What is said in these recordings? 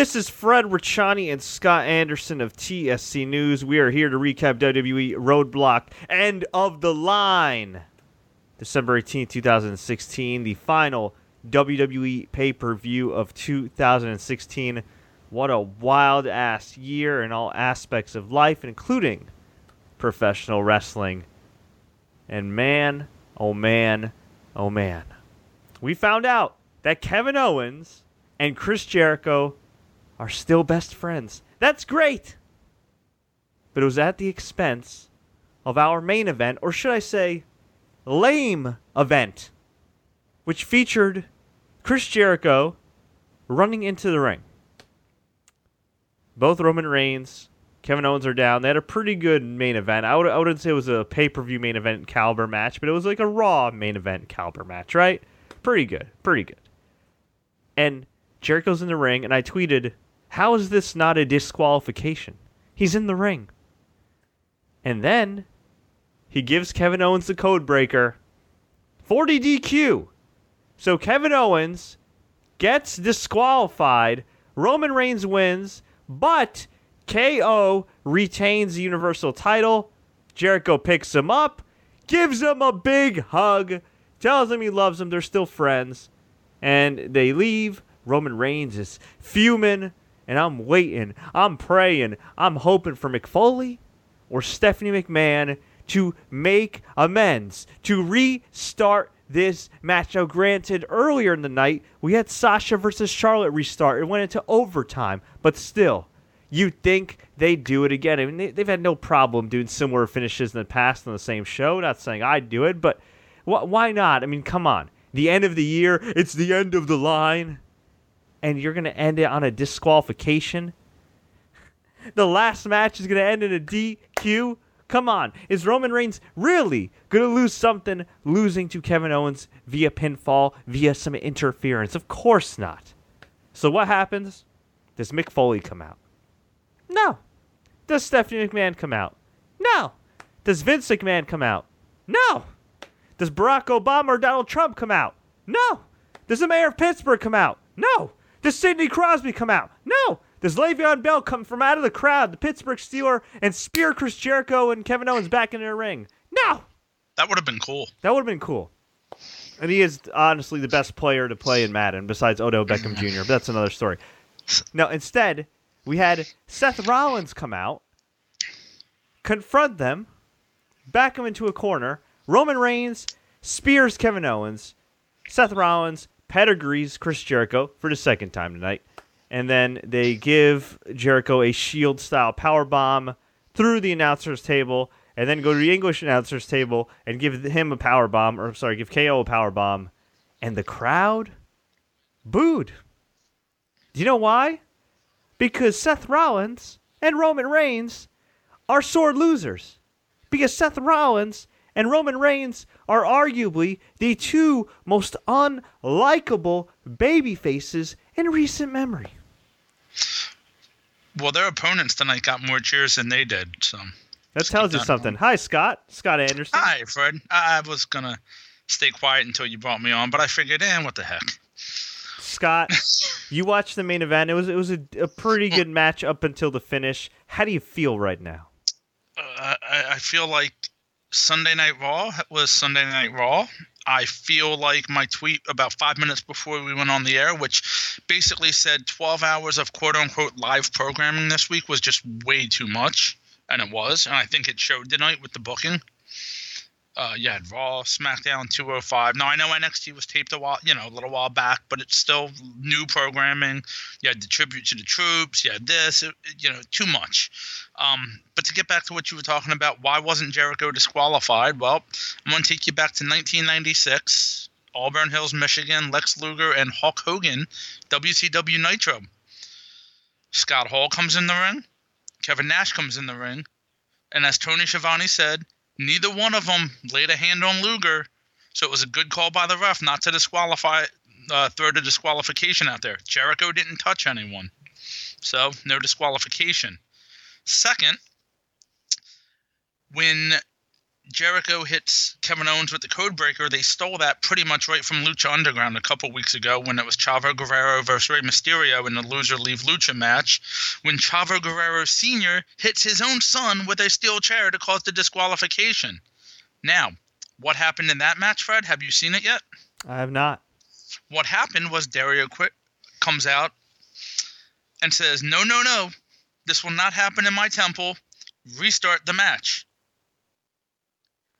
This is Fred Ricciani and Scott Anderson of TSC News. We are here to recap WWE Roadblock End of the Line. December 18th, 2016, the final WWE pay per view of 2016. What a wild ass year in all aspects of life, including professional wrestling. And man, oh man, oh man. We found out that Kevin Owens and Chris Jericho are still best friends. That's great! But it was at the expense of our main event, or should I say, lame event, which featured Chris Jericho running into the ring. Both Roman Reigns, Kevin Owens are down. They had a pretty good main event. I, would, I wouldn't say it was a pay per view main event caliber match, but it was like a Raw main event caliber match, right? Pretty good. Pretty good. And Jericho's in the ring, and I tweeted, How is this not a disqualification? He's in the ring. And then he gives Kevin Owens the code breaker 40 DQ. So Kevin Owens gets disqualified. Roman Reigns wins, but KO retains the Universal title. Jericho picks him up, gives him a big hug, tells him he loves him. They're still friends. And they leave. Roman Reigns is fuming, and I'm waiting. I'm praying. I'm hoping for Mick Foley or Stephanie McMahon to make amends, to restart this match. Now, granted, earlier in the night, we had Sasha versus Charlotte restart. It went into overtime, but still, you'd think they'd do it again. I mean, they, have had no problem doing similar finishes in the past on the same show. Not saying I'd do it, but wh- why not? I mean, come on. The end of the year, it's the end of the line, and you're going to end it on a disqualification. The last match is going to end in a DQ. Come on. Is Roman Reigns really going to lose something losing to Kevin Owens via pinfall, via some interference? Of course not. So what happens? Does Mick Foley come out? No. Does Stephanie McMahon come out? No. Does Vince McMahon come out? No. Does Barack Obama or Donald Trump come out? No. Does the mayor of Pittsburgh come out? No. Does Sidney Crosby come out? No. Does Le'Veon Bell come from out of the crowd, the Pittsburgh Steeler, and spear Chris Jericho and Kevin Owens back in their ring? No. That would have been cool. That would have been cool. And he is honestly the best player to play in Madden besides Odell Beckham Jr. But that's another story. Now, instead, we had Seth Rollins come out, confront them, back him into a corner. Roman Reigns spears Kevin Owens. Seth Rollins pedigrees Chris Jericho for the second time tonight and then they give Jericho a shield style power bomb through the announcer's table, and then go to the English announcer's table and give him a power bomb, or sorry, give KO a power bomb, and the crowd booed. Do you know why? Because Seth Rollins and Roman Reigns are sore losers. Because Seth Rollins and Roman Reigns are arguably the two most unlikable baby faces in recent memory. Well, their opponents tonight got more cheers than they did, so that tells you something. Hi, Scott. Scott Anderson. Hi, Fred. I was gonna stay quiet until you brought me on, but I figured, eh, what the heck. Scott, you watched the main event. It was it was a, a pretty good match up until the finish. How do you feel right now? Uh, I, I feel like Sunday Night Raw was Sunday Night Raw. I feel like my tweet about five minutes before we went on the air, which basically said 12 hours of quote unquote live programming this week was just way too much. And it was. And I think it showed tonight with the booking. Uh, you had Raw, SmackDown 205. Now I know NXT was taped a while, you know, a little while back, but it's still new programming. You had the tribute to the troops. You had this, it, you know, too much. Um, but to get back to what you were talking about, why wasn't Jericho disqualified? Well, I'm going to take you back to 1996, Auburn Hills, Michigan, Lex Luger and Hulk Hogan, WCW Nitro. Scott Hall comes in the ring, Kevin Nash comes in the ring, and as Tony Schiavone said, neither one of them laid a hand on Luger, so it was a good call by the ref not to disqualify, uh, throw the disqualification out there. Jericho didn't touch anyone, so no disqualification. Second, when Jericho hits Kevin Owens with the Codebreaker. They stole that pretty much right from Lucha Underground a couple weeks ago when it was Chavo Guerrero versus Rey Mysterio in the loser leave Lucha match. When Chavo Guerrero Sr. hits his own son with a steel chair to cause the disqualification. Now, what happened in that match, Fred? Have you seen it yet? I have not. What happened was Dario Cueto comes out and says, No, no, no. This will not happen in my temple. Restart the match.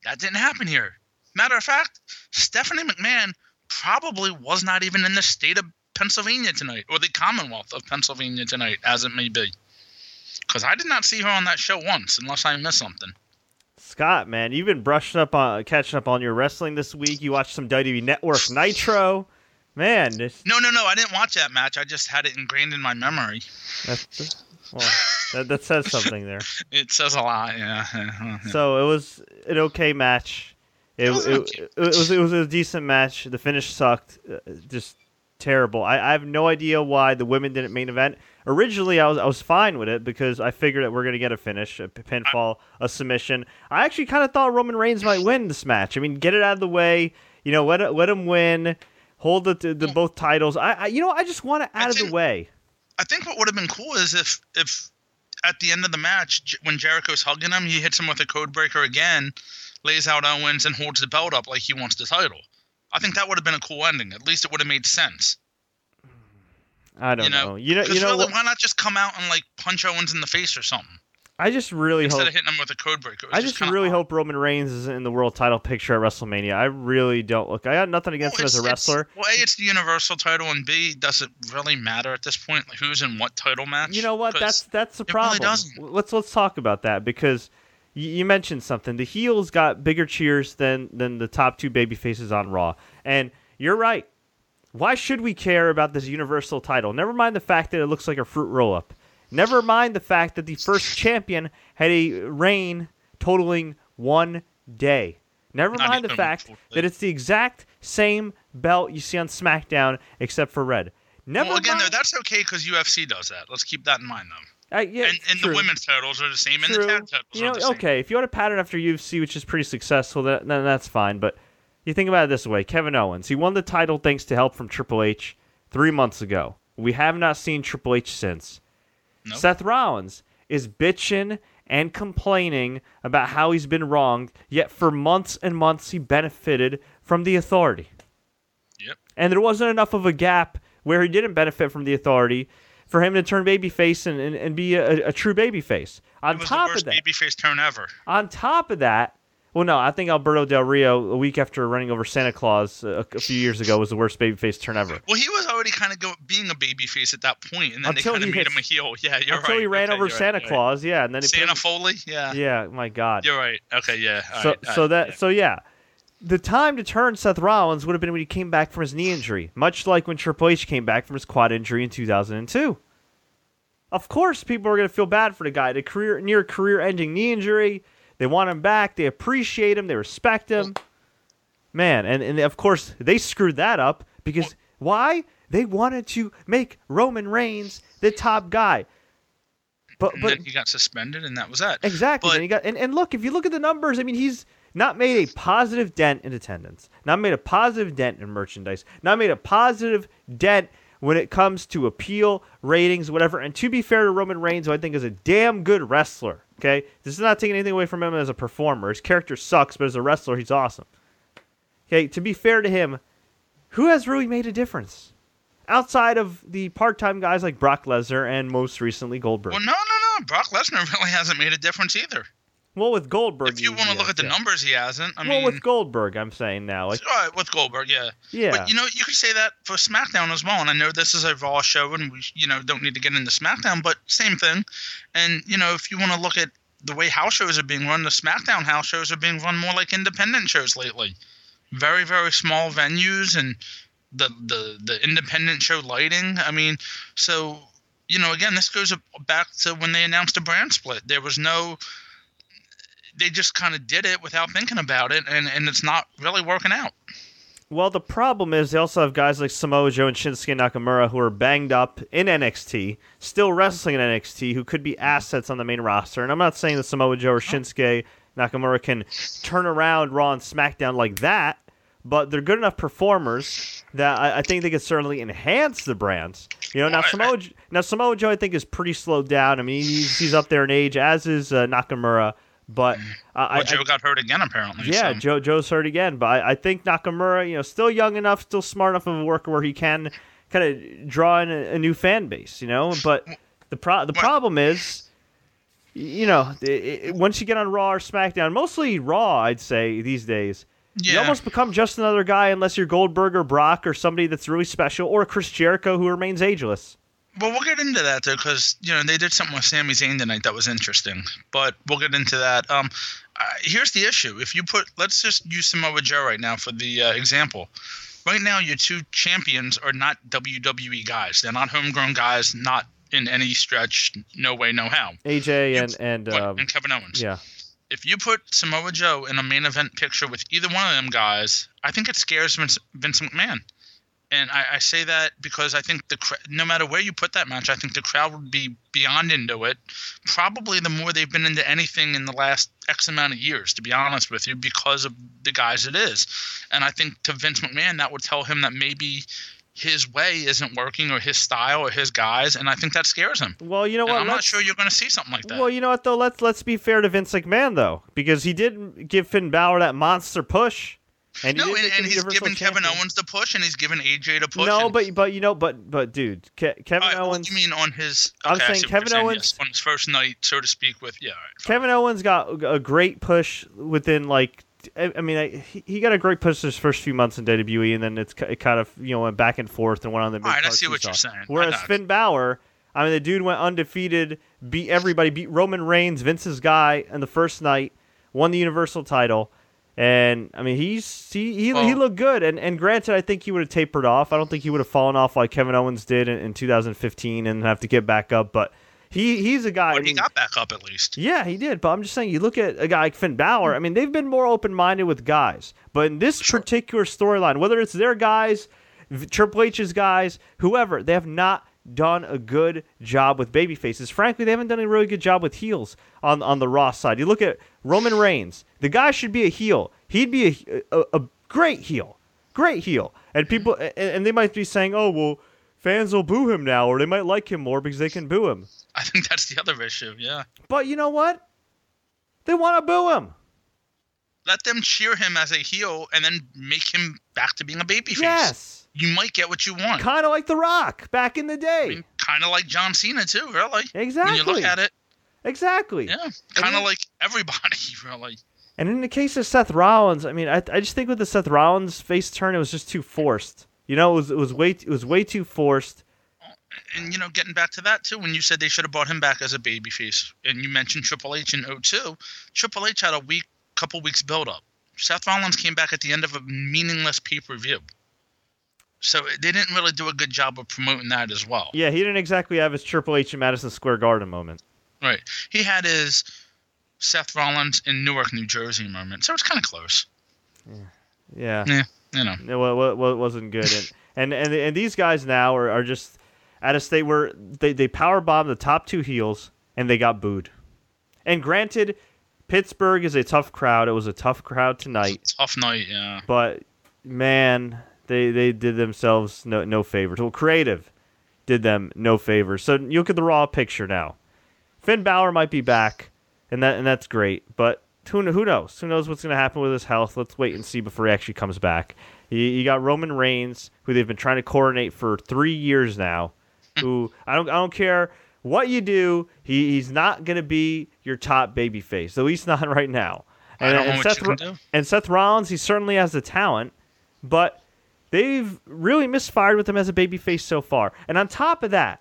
That didn't happen here. Matter of fact, Stephanie McMahon probably was not even in the state of Pennsylvania tonight, or the Commonwealth of Pennsylvania tonight, as it may be. Because I did not see her on that show once, unless I missed something. Scott, man, you've been brushing up on catching up on your wrestling this week. You watched some WWE Network Nitro. Man, this, No, no, no. I didn't watch that match. I just had it ingrained in my memory. that's, well, that, that says something there. It says a lot. Yeah. So it was an okay match. It, It was it, it, was it was a decent match. The finish sucked, uh, just terrible. I, I have no idea why the women didn't main event. Originally, I was I was fine with it because I figured that we're gonna get a finish, a pinfall, a submission. I actually kind of thought Roman Reigns might win this match. I mean, get it out of the way. You know, let let him win. Hold the the, the both titles. I, I you know I just want it out of the way. I think what would have been cool is if if at the end of the match when Jericho's hugging him, he hits him with a code breaker again, lays out Owens and holds the belt up like he wants the title. I think that would have been a cool ending. At least it would have made sense. I don't you know, know. You know, you know really, why not just come out and like punch Owens in the face or something I just really instead hope. of hitting him with a code breaker? I just kinda really hope Roman Reigns is in the world title picture at WrestleMania. I really don't look. I got nothing against Well, him as a wrestler. Well, a it's the Universal title, and b does it really matter at this point? Like who's in what title match? You know what? That's that's the it really problem. doesn't. let's let's talk about that because you, you mentioned something. The heels got bigger cheers than than the top two baby faces on Raw, and you're right. Why should we care about this Universal title? Never mind the fact that it looks like a fruit roll up. Never mind the fact that the first champion had a reign totaling one day. Never Not mind the fact that it's the exact same belt you see on SmackDown except for red. Never well, again, mind. though, that's okay because UFC does that. Let's keep that in mind, though. Uh, yeah, and and the women's titles are the same, and True. the tag titles you know, are the same. okay, if you want a pattern after UFC, which is pretty successful, then, then that's fine. But you think about it this way: Kevin Owens, he won the title thanks to help from Triple H three months ago. We have not seen Triple H since. Nope. Seth Rollins is bitching and complaining about how he's been wronged, yet for months and months he benefited from the authority. Yep. And there wasn't enough of a gap where he didn't benefit from the authority for him to turn babyface and, and, and be a, a true babyface. On top the worst of that, babyface turn ever. on top of that, well, no, I think Alberto Del Rio, a week after running over Santa Claus a, a few years ago, was the worst babyface turn ever. Well, he was already kind of go, being a babyface at that point, and then Until they kind he of made him a heel. Yeah, you're Until right. he ran Okay, over right, Santa right. Claus, yeah, and then Santa him- Foley. Yeah. yeah, my God. You're right. Okay. Yeah. all so right, so right, that yeah. so yeah, the time to turn Seth Rollins would have been when he came back from his knee injury, much like when Triple H came back from his quad injury in 2002. Of course, people are going to feel bad for the guy. The career near career-ending knee injury. They want him back. They appreciate him. They respect him. Man, and, and of course they screwed that up because why? They wanted to make Roman Reigns the top guy. But but then he got suspended, and that was that. Exactly. But- and, you got, and, and look, if you look at the numbers, I mean, he's not made a positive dent in attendance, not made a positive dent in merchandise, not made a positive dent when it comes to appeal, ratings, whatever. And to be fair to Roman Reigns, who I think is a damn good wrestler, okay? This is not taking anything away from him as a performer. His character sucks, but as a wrestler, he's awesome. Okay, to be fair to him, who has really made a difference? Outside of the part time guys like Brock Lesnar and most recently Goldberg. Well, no, no, no. Brock Lesnar really hasn't made a difference either. Well, with Goldberg, If you want to look at the yeah. numbers, he hasn't. I well, mean, with Goldberg, I'm saying now, like, all right, with Goldberg, yeah. yeah, But you know, you could say that for SmackDown as well. And I know this is a Raw show, and we, you know, don't need to get into SmackDown, but same thing. And you know, if you want to look at the way house shows are being run, the SmackDown house shows are being run more like independent shows lately. Very, very small venues and the the the independent show lighting. I mean, so you know, again, this goes back to when they announced a brand split. There was no. They just kind of did it without thinking about it, and, and it's not really working out. well, the problem is they also have guys like Samoa Joe and Shinsuke Nakamura who are banged up in NXT, still wrestling in NXT, who could be assets on the main roster. And I'm not saying that Samoa Joe or Shinsuke Nakamura can turn around Raw and SmackDown like that, but they're good enough performers that I, I think they could certainly enhance the brands. You know, now Samoa now Samoa Joe I think is pretty slowed down. I mean, he's, he's up there in age, as is uh, Nakamura. But uh, Well, I, Joe got hurt again apparently. yeah, so. Joe Joe's hurt again, but I, I think Nakamura, you know, still young enough, still smart enough of a worker where he can kind of draw in a, a new fan base, you know. But the pro- the Well- problem is, you know, i i once you get on Raw or SmackDown, mostly Raw, I'd say these days, you almost become just another guy unless you're Goldberg or Brock or somebody that's really special or Chris Jericho who remains ageless. Well, we'll get into that though, because you know they did something with Sami Zayn tonight that was interesting. But we'll get into that. Um, uh, here's the issue: if you put, let's just use Samoa Joe right now for the uh, example. Right now, your two champions are not WWE guys. They're not homegrown guys. Not in any stretch. No way, no how. AJ and and What, um, and Kevin Owens. yeah, If you put Samoa Joe in a main event picture with either one of them guys, I think it scares Vince, Vince McMahon. And I, I say that because I think the no matter where you put that match, I think the crowd would be beyond into it. Probably the more they've been into anything in the last X amount of years, to be honest with you, because of the guys it is. And I think to Vince McMahon, that would tell him that maybe his way isn't working or his style or his guys, and I think that scares him. well, you know And what? I'm not sure you're going to see something like that. Well, you know what though? Let's let's be fair to Vince McMahon though, because he did give Finn Balor that monster push, and no, and, and he's given Kevin Champion. Owens the push, and he's given AJ the push. No, and- but but you know, but but dude, Ke- Kevin right, Owens. You mean on his? I'm saying see what you're Kevin Owens- yes, on his first night, so to speak. With yeah, right. Kevin Owens got a great push within like. I I mean, I, he he got a great push his first few months in WWE, and then it's it kind of you know went back and forth and went on the. All right, I see what you're saying. Whereas. Finn Balor, I mean, the dude went undefeated, beat everybody, beat Roman Reigns, Vince's guy, in the first night, won the Universal title, and I mean, he's he he, he oh. looked good. And and granted, I think he would have tapered off. I don't think he would have fallen off like Kevin Owens did in, in 2015 and have to get back up, but. He, he's a guy. He got back up at least. yeah, he did. But I'm just saying, you look at a guy like Finn Balor. I mean, they've been more open minded with guys. But in this particular storyline, whether it's their guys, Triple H's guys, whoever, they have not done a good job with baby faces. Frankly, they haven't done a really good job with heels on on the Raw side. You look at Roman Reigns. The guy should be a heel. He'd be a, a, a great heel, great heel. And people and, and they might be saying, "Oh, well, fans will boo him now, or they might like him more because they can boo him." I think that's the other issue. Yeah, But you know what? They want to boo him. let them cheer him as a heel, and then make him back to being a babyface. Yes. You might get what you want. Kind of like The Rock back in the I day. mean, kind of like John Cena too, really. Exactly. When you look at it, Exactly. yeah, kind of like everybody, really. And in the case of Seth Rollins, I mean, I, I just think with the Seth Rollins face turn, it was just too forced. You know, it was it was way it was way too forced. And you know, getting back to that too, when you said they should have brought him back as a babyface, and you mentioned Triple H in 02, Triple H had a week, couple weeks build up. Seth Rollins came back at the end of a meaningless pay per view. So they didn't really do a good job of promoting that as well. Yeah, he didn't exactly have his Triple H in Madison Square Garden moment. Right. He had his Seth Rollins in Newark, New Jersey moment. So it's kind of close. Yeah. Yeah, you know. Well, well, it wasn't good. And, and and and these guys now are, are just at a state where they they power bomb the top two heels and they got booed. And granted, Pittsburgh is a tough crowd. It was a tough crowd tonight, Tough night, yeah. but man, they they did themselves no no favors. Well, creative did them no favors. So you look at the raw picture now. Finn Balor might be back, and that and that's great. But who who knows? Who knows what's going to happen with his health? Let's wait and see before he actually comes back. You, you got Roman Reigns, who they've been trying to coordinate for three years now. Who I don't I don't care what you do, he, he's not going to be your top baby face. At least not right now. I don't know what Seth you can do. and Seth Rollins, he certainly has the talent, but they've really misfired with him as a babyface so far. And on top of that,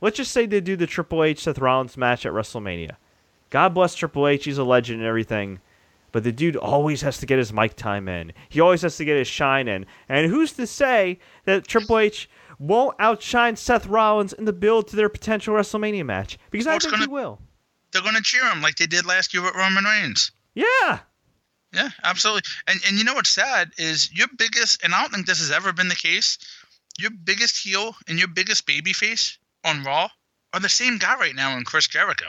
let's just say they do the Triple H Seth Rollins match at WrestleMania. God bless Triple H, he's a legend and everything. But the dude always has to get his mic time in. He always has to get his shine in. And who's to say that Triple H won't outshine Seth Rollins in the build to their potential WrestleMania match? Because Well, I think he gonna- will. They're going to cheer him like they did last year with Roman Reigns. Yeah. Yeah, absolutely. And and you know what's sad is your biggest, and I don't think this has ever been the case. Your biggest heel and your biggest babyface on Raw are the same guy right now in Chris Jericho.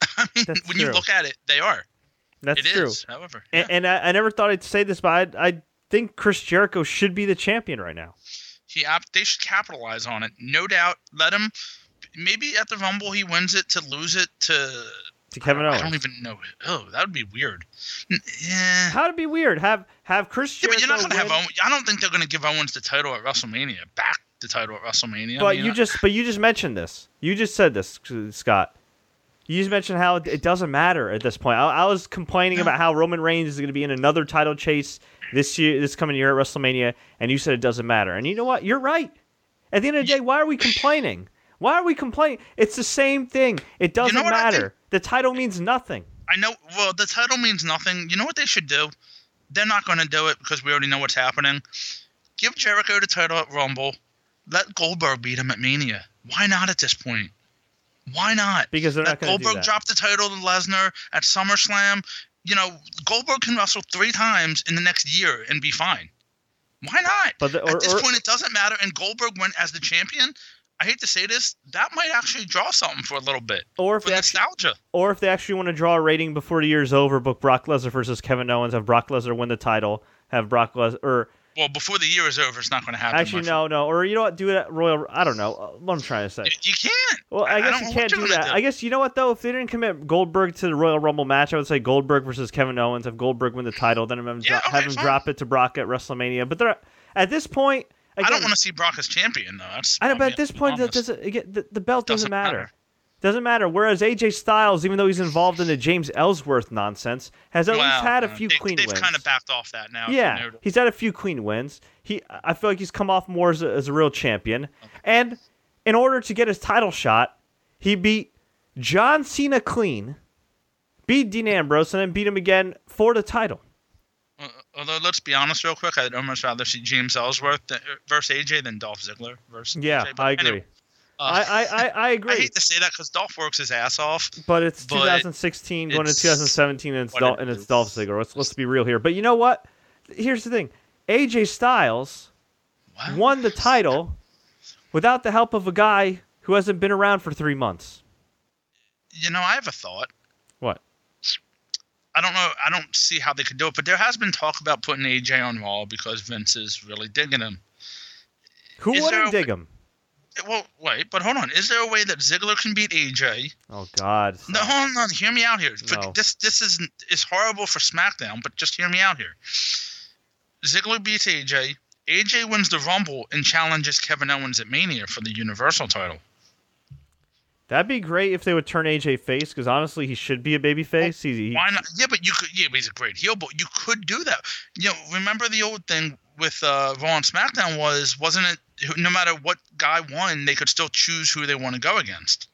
I mean, That's when you look at it, they are. That's It true. is, however. And, yeah. and I, I never thought I'd say this, but I, I think Chris Jericho should be the champion right now. he they should capitalize on it. No doubt. Let him. Maybe at the Rumble he wins it to lose it to. To Kevin I Owens. don't even know. Oh, that would be weird. Yeah. How'd it be weird? Have have Chris Yeah, Jericho but you're not gonna have win- Owen. I don't think they're gonna give Owens the title at WrestleMania. Back the title at WrestleMania. I But mean, you I- just but you just mentioned this. You just said this, Scott. You just mentioned how it, it doesn't matter at this point. I, I was complaining No. about how Roman Reigns is going to be in another title chase this year, this coming year at WrestleMania, and you said it doesn't matter. And you know what? You're right. At the end of the day, why are we complaining? Why are we complaining? It's the same thing. It doesn't know matter. The title means nothing. I know. Well, the title means nothing. You know what they should do? They're not going to do it because we already know what's happening. Give Jericho the title at Rumble. Let Goldberg beat him at Mania. Why not at this point? Why not? Because they're not going to Goldberg drop the title to Lesnar at SummerSlam. You know, Goldberg can wrestle three times in the next year and be fine. Why not? But the- or- at this or- point, it doesn't matter. And Goldberg went as the champion. I hate to say this, that might actually draw something for a little bit or if for they actually, nostalgia. or if they actually want to draw a rating before the year's over, book Brock Lesnar versus Kevin Owens, have Brock Lesnar win the title, have Brock Lesnar or Well, before the year is over, it's not going to happen. Actually, no, no. Or you know what? Do it at Royal. I don't know what I'm trying to say. You can't. Well, I I guess you can't do that. do. I guess you know what though. If they didn't commit Goldberg to the Royal Rumble match, I would say Goldberg versus Kevin Owens. Have Goldberg win the title, then have him, Yeah, dro- okay, have him drop it to Brock at WrestleMania. But they're at this point. Again, I don't want to see Brock as champion though. That's. I know, but at this point, that doesn't again, the, the belt doesn't, Doesn't matter. matter. Doesn't matter. Whereas AJ Styles, even though he's involved in the James Ellsworth nonsense, has at Well, least had a uh, few they, clean They've wins. kind of backed off that now. Yeah, he's had a few clean wins. He, I feel like he's come off more as a, as a real champion. And in order to get his title shot, he beat John Cena clean, beat Dean Ambrose, and then beat him again for the title. Although, let's be honest, real quick, I'd almost rather see James Ellsworth th- versus AJ than Dolph Ziggler versus Yeah, AJ. I agree. anyway, uh, I, I, I, I I hate to say that because Dolph works his ass off. but it's but 2016 going it's 2017, and it's, Dol- it and it's. Dolph Ziggler. Let's let's be real here. But you know what? Here's the thing: AJ Styles Wow. won the title without the help of a guy who hasn't been around for three months. You know, I have a thought. I don't know. I don't see how they could do it, but there has been talk about putting AJ on Raw because Vince is really digging him. Who Is wouldn't dig him? Well, wait, but hold on. Is there a way that Ziggler can beat AJ? Oh God! No, hold on. Hear me out here. No. This this is is horrible for SmackDown, but just hear me out here. Ziggler beats AJ. AJ wins the Rumble and challenges Kevin Owens at Mania for the Universal title. That'd be great if they would turn AJ face, because honestly, he should be a baby face. He's, he, Why not? Yeah, but you could. Yeah, but he's a great heel, but you could do that. You know, remember the old thing with uh, Raw and SmackDown was wasn't it? No matter what guy won, they could still choose who they want to go against,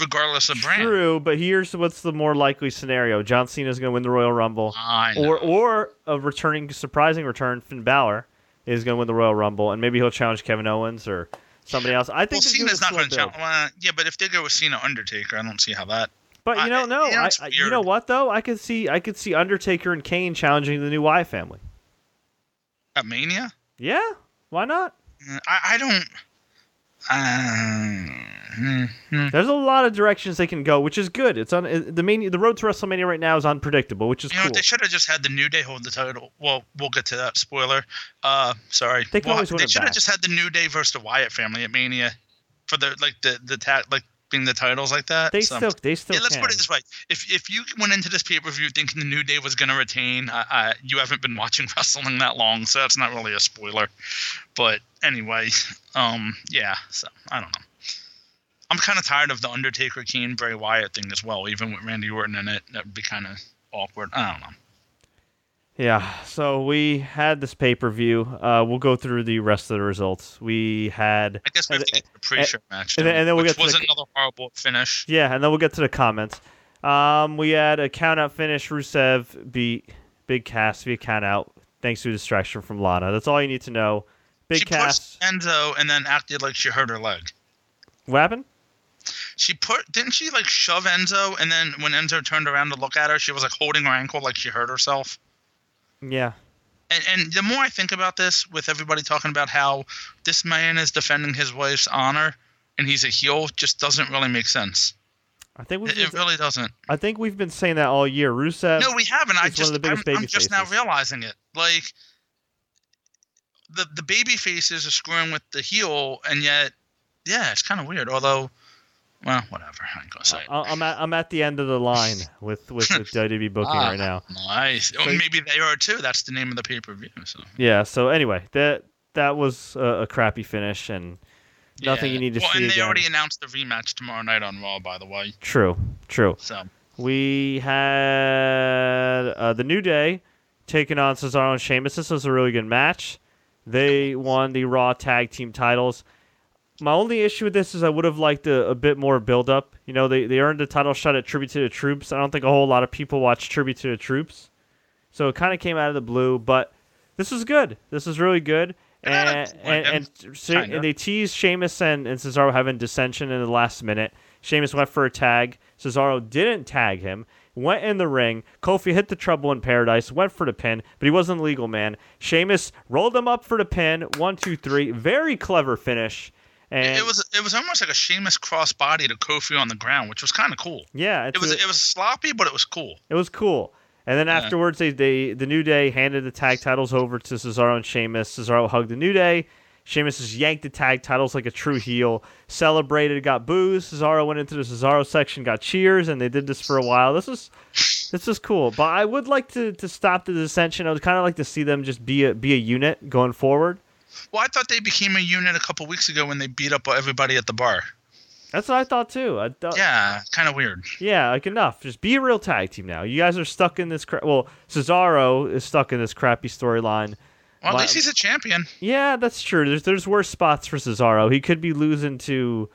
regardless of brand. True, but here's what's the more likely scenario: John Cena's going to win the Royal Rumble, or or a returning, surprising return, Finn Balor is going to win the Royal Rumble, and maybe he'll challenge Kevin Owens or somebody else. I think they're Cena's not going to challenge. Uh, yeah, but if they go with Cena Undertaker, I don't see how that. But you don't know. you know, I, I- you know what though? I could see I could see Undertaker and Kane challenging the new Wyatt family. At Mania, Yeah, why not? I, I don't. Uh, hmm, hmm. There's a lot of directions they can go, which is good. It's on the main. The road to WrestleMania right now is unpredictable, which is You know, they should have just had the New Day hold the title. Well, we'll get to that. Spoiler. Uh, sorry. They well, They should have just had the New Day versus the Wyatt family at Mania for the like the the ta- like being the titles like that. They So- still, they still Yeah, let's can. put it this way: if if you went into this pay per view thinking the New Day was going to retain, I, I, you haven't been watching wrestling that long, so that's not really a spoiler. But anyway, um, yeah. So I don't know. I'm kind of tired of the Undertaker, Kane, Bray Wyatt thing as well. Even with Randy Orton in it, that would be kind of awkward. I don't know. Yeah, so we had this pay per view. Uh, we'll go through the rest of the results. We had, I guess we have to get to the pre-show match, and then- and then we'll which get to was the- another horrible finish. yeah, and then we'll get to the comments. Um, we had a count out finish. Rusev beat Big Cass via count out, thanks to a distraction from Lana. That's all you need to know. Big she Cass. Enzo and then acted like she hurt her leg. What happened? She put didn't she like shove Enzo and then when Enzo turned around to look at her, she was like holding her ankle like she hurt herself. Yeah. And, and the more I think about this, with everybody talking about how this man is defending his wife's honor and he's a heel, just doesn't really make sense. I think we've It, it been, really doesn't. I think we've been saying that all year. Rusev. No, we haven't. I He's one of just I'm, I'm just now realizing it. Like the the baby faces are screwing with the heel, and yet, yeah, it's kind of weird. Although, well, whatever. I ain't gonna say it. I'm at I'm at the end of the line with with, with WWE booking Ah. right now. Nice. So- maybe they are too. That's the name of the pay per view. So Yeah. So anyway, that that was a, a crappy finish and nothing Yeah. you need to well, see and they again. already announced the rematch tomorrow night on Raw, by the way. True. True. So We had uh, the New Day taking on Cesaro and Sheamus. This was a really good match. They won the Raw Tag Team titles. My only issue with this is I would have liked a, a bit more build up. You know, they, they earned a title shot at Tribute to the Troops. I don't think a whole lot of people watch Tribute to the Troops. So it kind of came out of the blue, but this was good. This was really good. And, and, and, and they teased Sheamus and, and Cesaro having dissension in the last minute. Sheamus went for a tag. Cesaro didn't tag him. Went in the ring. Kofi hit the trouble in paradise. Went for the pin, but he wasn't legal man. Sheamus rolled him up for the pin. One, two, three. Very clever finish. And it was it was almost like a Sheamus crossbody to Kofi on the ground, which was kind of cool. yeah, It was it was sloppy, but it was cool. It was cool. And then Yeah. afterwards, they, they the New Day handed the tag titles over to Cesaro and Sheamus. Cesaro hugged the New Day. Sheamus just yanked the tag titles like a true heel. Celebrated, got boos. Cesaro went into the Cesaro section, got cheers, and they did this for a while. This is this is cool. But I would like to, to stop the dissension. I would kind of like to see them just be a be a unit going forward. Well, I thought they became a unit a couple weeks ago when they beat up everybody at the bar. That's what I thought too. I thought, Yeah, kind of weird. Yeah, like enough. Just be a real tag team now. You guys are stuck in this. Cra- well, Cesaro is stuck in this crappy storyline. Well, at My- least he's a champion. Yeah, that's true. There's there's worse spots for Cesaro. He could be losing to,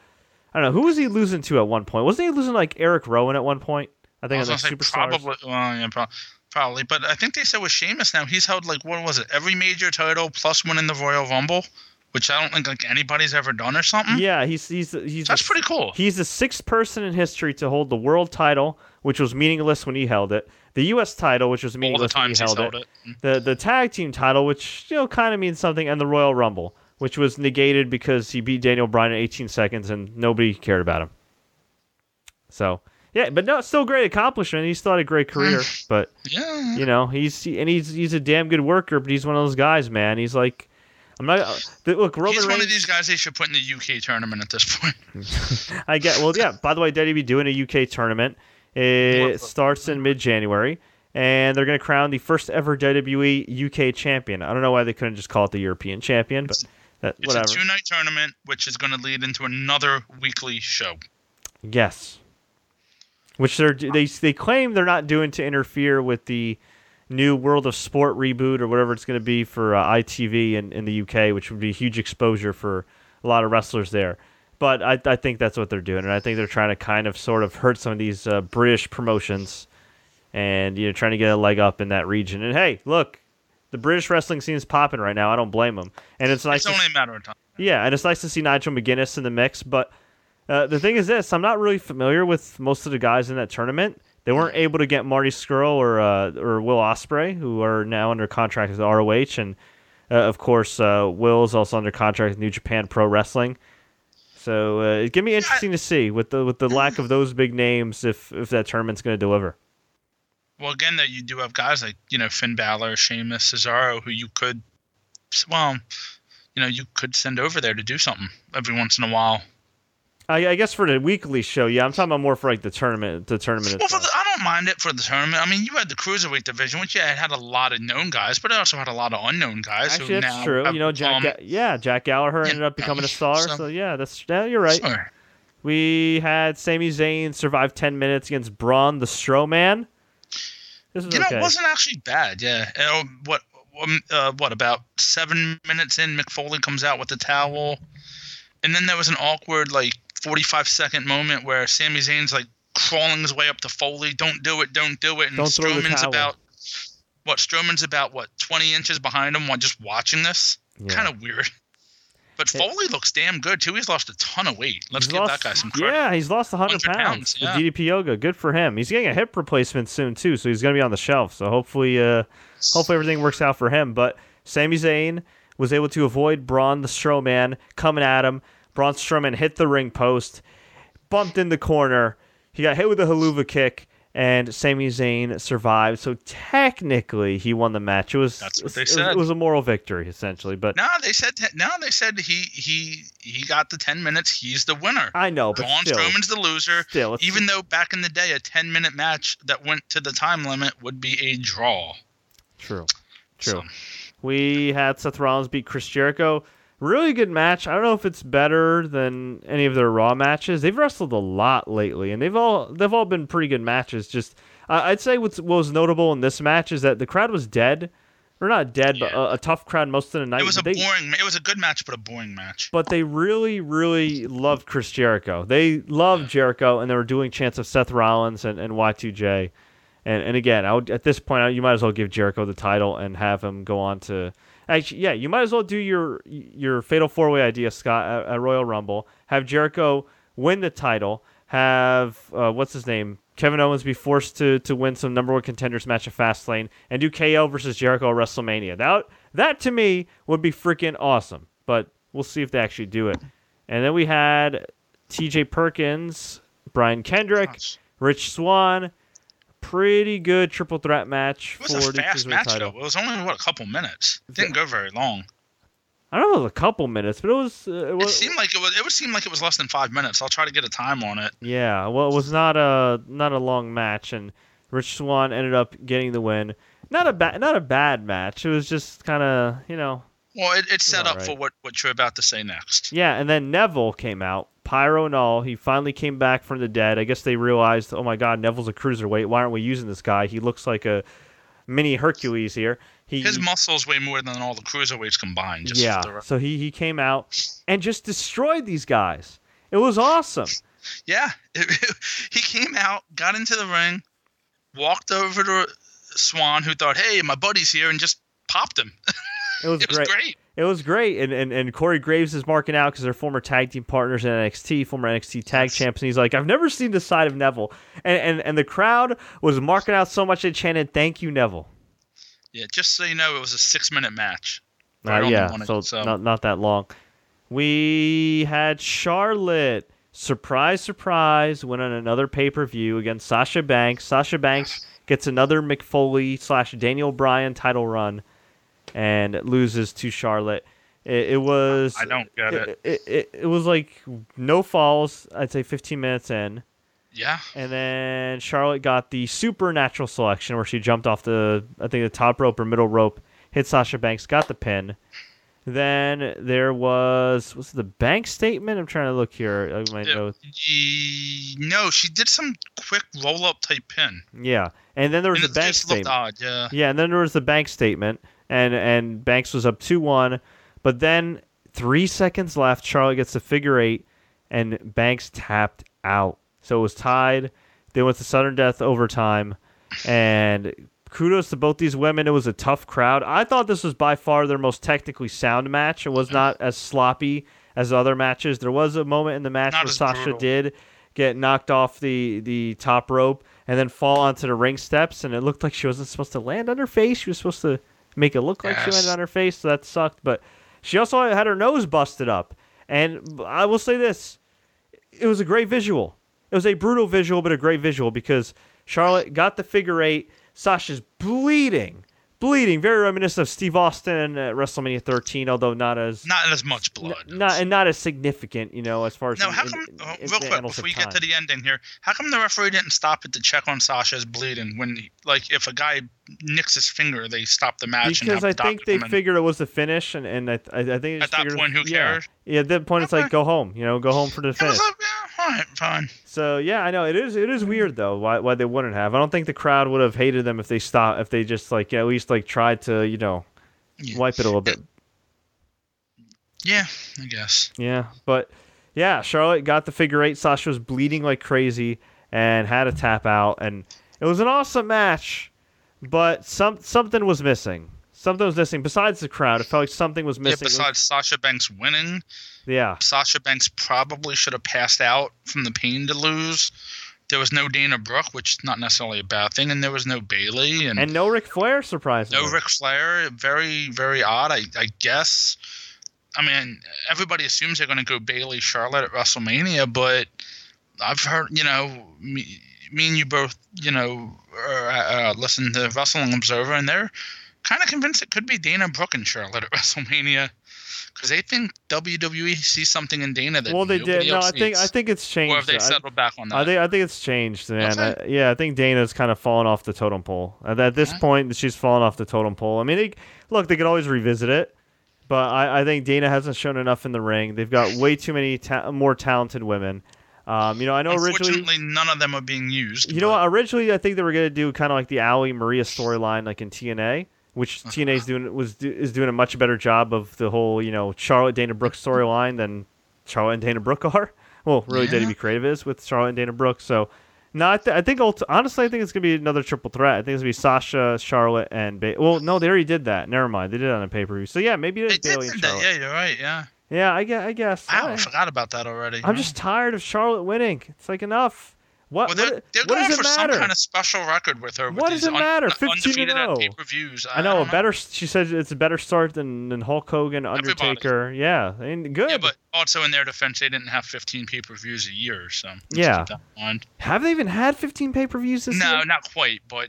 I don't know, who was he losing to at one point? Wasn't he losing like Eric Rowan at one point? I I think was on say Superstars. probably. Well, yeah, pro- probably. But I think they said with Sheamus now he's held like what was it? Every major title one in the Royal Rumble, which I don't think like anybody's ever done or something. Yeah, he's he's he's That's the, pretty cool. He's the sixth person in history to hold the world title, which was meaningless when he held it. The U.S. title, which was All the meaningless when he he's held, held it. it. The the tag team title, which you know kind of means something, and the Royal Rumble, which was negated because he beat Daniel Bryan in 18 seconds and nobody cared about him. So yeah, but no, still a great accomplishment. He's still had a great career, but Yeah. you know he's and he's he's a damn good worker. But he's one of those guys, man. He's like, I'm not. uh, Look, Roman He's one of these guys they should put in the UK tournament at this point. I get. Well, yeah. By the way, WWE doing a UK tournament. It starts in mid-January, and they're going to crown the first ever WWE UK champion. I don't know why they couldn't just call it the European champion, but that, It's whatever. a two night tournament, which is going to lead into another weekly show. Yes. Which they're they they claim they're not doing to interfere with the new World of Sport reboot or whatever it's going to be for uh, ITV in, in the UK, which would be a huge exposure for a lot of wrestlers there. But I, I think that's what they're doing, and I think they're trying to kind of sort of hurt some of these uh, British promotions, and you know trying to get a leg up in that region. And hey, look, the British wrestling scene is popping right now. I don't blame them, and it's nice. It's to only a matter of time. yeah, and it's nice to see Nigel McGuinness in the mix. But uh, the thing is this: I'm not really familiar with most of the guys in that tournament. They weren't able to get Marty Scurll or uh, or Will Ospreay, who are now under contract with ROH, and uh, of course, uh, Will is also under contract with New Japan Pro Wrestling. So uh, it's gonna be interesting to see with the with the lack of those big names if if that tournament's going to deliver. Well, again, though, you do have guys like you know Finn Balor, Sheamus, Cesaro, who you could, well, you know, you could send over there to do something every once in a while. I, I guess for the weekly show, yeah, I'm talking about more for like the tournament, the tournament. Well, for the, I don't mind it for the tournament. I mean, you had the cruiserweight division, which yeah, it had a lot of known guys, but it also had a lot of unknown guys. Actually, that's now true. have You know, Jack. Ga- yeah, Jack Gallagher Yeah, ended up becoming a star. so- So yeah, that's yeah, you're right. Sure. We had Sami Zayn survive ten minutes against Braun the Strowman. This was You know, okay. it wasn't actually bad. Yeah. Uh, what? Um, uh, what about seven minutes in? Mick Foley comes out with the towel, and then there was an awkward like forty-five second moment where Sami Zayn's like crawling his way up to Foley. Don't do it. Don't do it. And Don't Strowman's about what? Strowman's about what? Twenty inches behind him while just watching this. Yeah. Kind of weird. But It- Foley looks damn good too. He's lost a ton of weight. Let's give lost- that guy some credit. Yeah, he's lost 100 100 pounds, pounds, yeah. DDP Yoga. Good for him. He's getting a hip replacement soon too, so he's going to be on the shelf. So hopefully, uh, hopefully everything works out for him. But Sami Zayn was able to avoid Braun the Strowman coming at him. Braun Strowman hit the ring post, bumped in the corner, he got hit with a Helluva kick, and Sami Zayn survived. So technically, he won the match. It was That's what they it was- said. It was a moral victory essentially, but No, they said no. They said he he he got the ten minutes. He's the winner. I know, but Braun still, Strowman's the loser. still, Even though back in the day, a ten minute match that went to the time limit would be a draw. true, true. So, We had Seth Rollins beat Chris Jericho. Really good match. I don't know if it's better than any of their Raw matches. They've wrestled a lot lately, and they've all they've all been pretty good matches. Just uh, I'd say what's, what was notable in this match is that the crowd was dead, or not dead, but a, a tough crowd most of the night. it was a They- boring. It was a good match, but a boring match. but they really, really loved Chris Jericho. They loved Jericho, and they were doing chants of Seth Rollins and, and Y2J. And and again, I would, at this point, I- you might as well give Jericho the title and have him go on to. Actually, yeah, you might as well do your your Fatal Four Way idea, Scott, at, at Royal Rumble. Have Jericho win the title. Have uh, what's his name, Kevin Owens, be forced to to win some number one contenders match at Fastlane, and do KO versus Jericho at WrestleMania. That that to me would be freaking awesome. But we'll see if they actually do it. And then we had T.J. Perkins, Brian Kendrick, Rich Swann. Pretty good triple threat match It was for a the fast match title. though. It was only what a couple minutes. It didn't go very long. I don't know, it was a couple minutes, but it was. Uh, it It seemed like it was. It would seem like it was less than five minutes. I'll try to get a time on it. yeah, well, it was not a not a long match, and Rich Swann ended up getting the win. Not a bad not a bad match. It was just kind of you know Well, it, it's set up right. for what what you're about to say next. Yeah, and then Neville came out, pyro and all. He finally came back from the dead. I guess they realized, oh my God, Neville's a cruiserweight. Why aren't we using this guy? He looks like a mini Hercules here. He, His muscles weigh more than all the cruiserweights combined. Just yeah. the- So he he came out and just destroyed these guys. It was awesome. yeah. he came out, got into the ring, walked over to Swann, who thought, "Hey, my buddy's here," and just popped him. It was It was great. great. It was great, and and, and Corey Graves is marking out because they're former tag team partners in NXT, former NXT tag Yes. champs, and he's like, I've never seen this side of Neville, and and and the crowd was marking out so much they chanted, "Thank you, Neville." Yeah, just so you know, it was a six-minute match. Uh, Right yeah, so, so- not not that long. We had Charlotte. Surprise, surprise! Went on another pay per view against Sasha Banks. Sasha Banks gets another Mick Foley slash Daniel Bryan title run, and loses to Charlotte. It, it was I don't get it. it, it, it was like no falls. I'd say 15 minutes in, Yeah, and then Charlotte got the supernatural selection where she jumped off the I think the top rope or middle rope, hit Sasha Banks, got the pin. Then there was was it the bank statement. I'm trying to look here. I might know. No, she did some quick roll-up type pin. Yeah, and then there was And the bank statement. odd. Yeah. Yeah, and then there was the bank statement, and and Banks was up two one, but then three seconds left. Charlotte gets the figure eight, and Banks tapped out, so it was tied. They went to sudden death overtime, and kudos to both these women. It was a tough crowd. I thought this was by far their most technically sound match. It was not as sloppy as other matches. There was a moment in the match Not where Sasha brutal. did get knocked off the the top rope and then fall onto the ring steps, and it looked like she wasn't supposed to land on her face. She was supposed to make it look like she Yes. landed on her face, so that sucked. But she also had her nose busted up, and I will say this: it was a great visual. It was a brutal visual, but a great visual because Charlotte got the figure eight. Sasha's bleeding, bleeding, very reminiscent of Steve Austin at WrestleMania 13, although not as Not as much blood. not and not as significant, you know, as far as No, in- how come? in- uh, in real quick, before we get to the ending here, how come the referee didn't stop it to check on Sasha's bleeding when, like, if a guy nicks his finger, they stop the match and because I the think they figured it was the finish, and, and I, I, I think At that figured- point, who yeah. cares? Yeah, at that point, it's like go home, you know, go home for the It was finish. All right, fine. So yeah, I know it is. It is weird though. Why why they wouldn't have? I don't think the crowd would have hated them if they stopped. If they just like at least like tried to you know Yeah. wipe it a little bit. Yeah, I guess. Yeah, but yeah, Charlotte got the figure eight. Sasha was bleeding like crazy and had a tap out, and it was an awesome match. But some something was missing. Something was missing besides the crowd. It felt like something was missing. Yeah, besides Sasha Banks winning, yeah, Sasha Banks probably should have passed out from the pain to lose. There was no Dana Brooke, which is not necessarily a bad thing, and there was no Bayley and, and no Ric Flair surprisingly. no Ric Flair. Very, very odd, I, I guess. I mean, everybody assumes they're going to go Bayley Charlotte at WrestleMania, but I've heard, you know, me, me and you both, you know, uh, uh, listen to Wrestling Observer, and they're kind of convinced it could be Dana Brooke and Charlotte at WrestleMania because they think WWE sees something in Dana that well, they did. No, I think I think it's changed. Or have they I- settled back on that? I think I think it's changed, man. I, yeah, I think Dana's kind of fallen off the totem pole. At, at this Okay. point, she's fallen off the totem pole. I mean, they, look, they could always revisit it, but I, I think Dana hasn't shown enough in the ring. They've got way too many ta- more talented women. Um, you know, I know originally. None of them are being used. You know but- what? Originally, I think they were gonna do kind of like the Ali Maria storyline, like in TNA, which Uh-huh. TNA's doing was do, is doing a much better job of the whole you know Charlotte Dana Brooke storyline than Charlotte and Dana Brooke are. Well, really, Yeah. WWE Creative is with Charlotte and Dana Brooke. So, no, I, th- I think ult- honestly, I think it's gonna be another triple threat. I think it's gonna be Sasha, Charlotte, and ba- well, no, they already did that. Never mind, they did it on a pay per view. So yeah, maybe it They is did Bayley and that. Yeah, you're right. Yeah. Yeah, I guess. I guess. Wow, I forgot about that already. I'm just tired of Charlotte winning. It's like enough. What? Well, they're, they're what does for it some matter? kind of special record with her. What with does it matter? Un- 15 and at 0. pay-per-views. I know a don't better. She said it's a better start than, than Hulk Hogan, Everybody. Undertaker. Yeah, and good. Yeah, but also in their defense, they didn't have 15 pay-per-views a year, so Yeah. keep that in mind. Have they even had 15 pay per views this No, year? No, not quite, but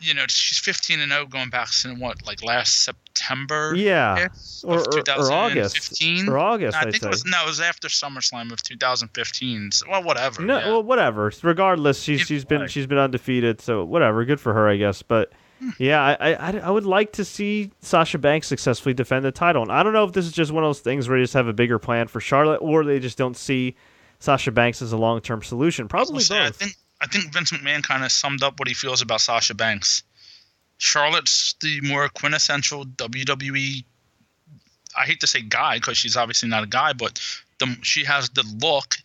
you know, she's 15 and 0 going back since what, like last September? Yeah, or, or, or August. 2015? Or August, I I think say. it was no, it was after SummerSlam of 2015. So, well, whatever. No, yeah. well, whatever. Regardless, she's Either she's been way. she's been undefeated, so whatever. Good for her, I guess. But Hmm. yeah, I, I I- would like to see Sasha Banks successfully defend the title. And I don't know if this is just one of those things where they just have a bigger plan for Charlotte, or they just don't see Sasha Banks as a long term solution. Probably gonna say, I both. think I think Vince McMahon kind of summed up what he feels about Sasha Banks. Charlotte's the more quintessential WWE. I hate to say guy because she's obviously not a guy, but the she has the look,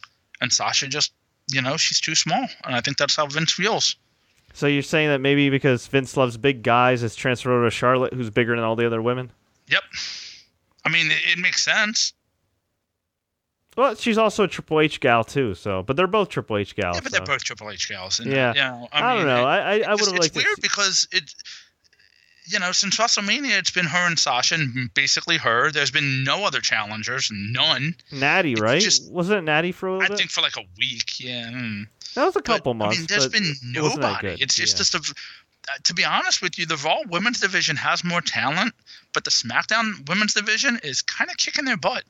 and Sasha just you know she's too small, and I think that's how Vince feels. So you're saying that maybe because Vince loves big guys, it's transferred over to Charlotte, who's bigger than all the other women. Yep. I mean, it, it makes sense. Well, she's also a Triple H gal too. So, but they're both Triple H gals. Yeah, but so. they're both Triple H gals. And, Yeah. You know, I, I, mean, don't know. I I, I would have liked it's weird see- because it, you know, since WrestleMania, it's been her and Sasha, and basically her. There's been no other challengers, none. Natty, it's right? just- Wasn't it Natty for a little bit? think for like a week, yeah. hmm. that was a But, couple months. I mean, there's but been it nobody. good. It's just Yeah. just a. uh, To be honest with you, the Raw women's division has more talent, but the SmackDown women's division is kind of kicking their butt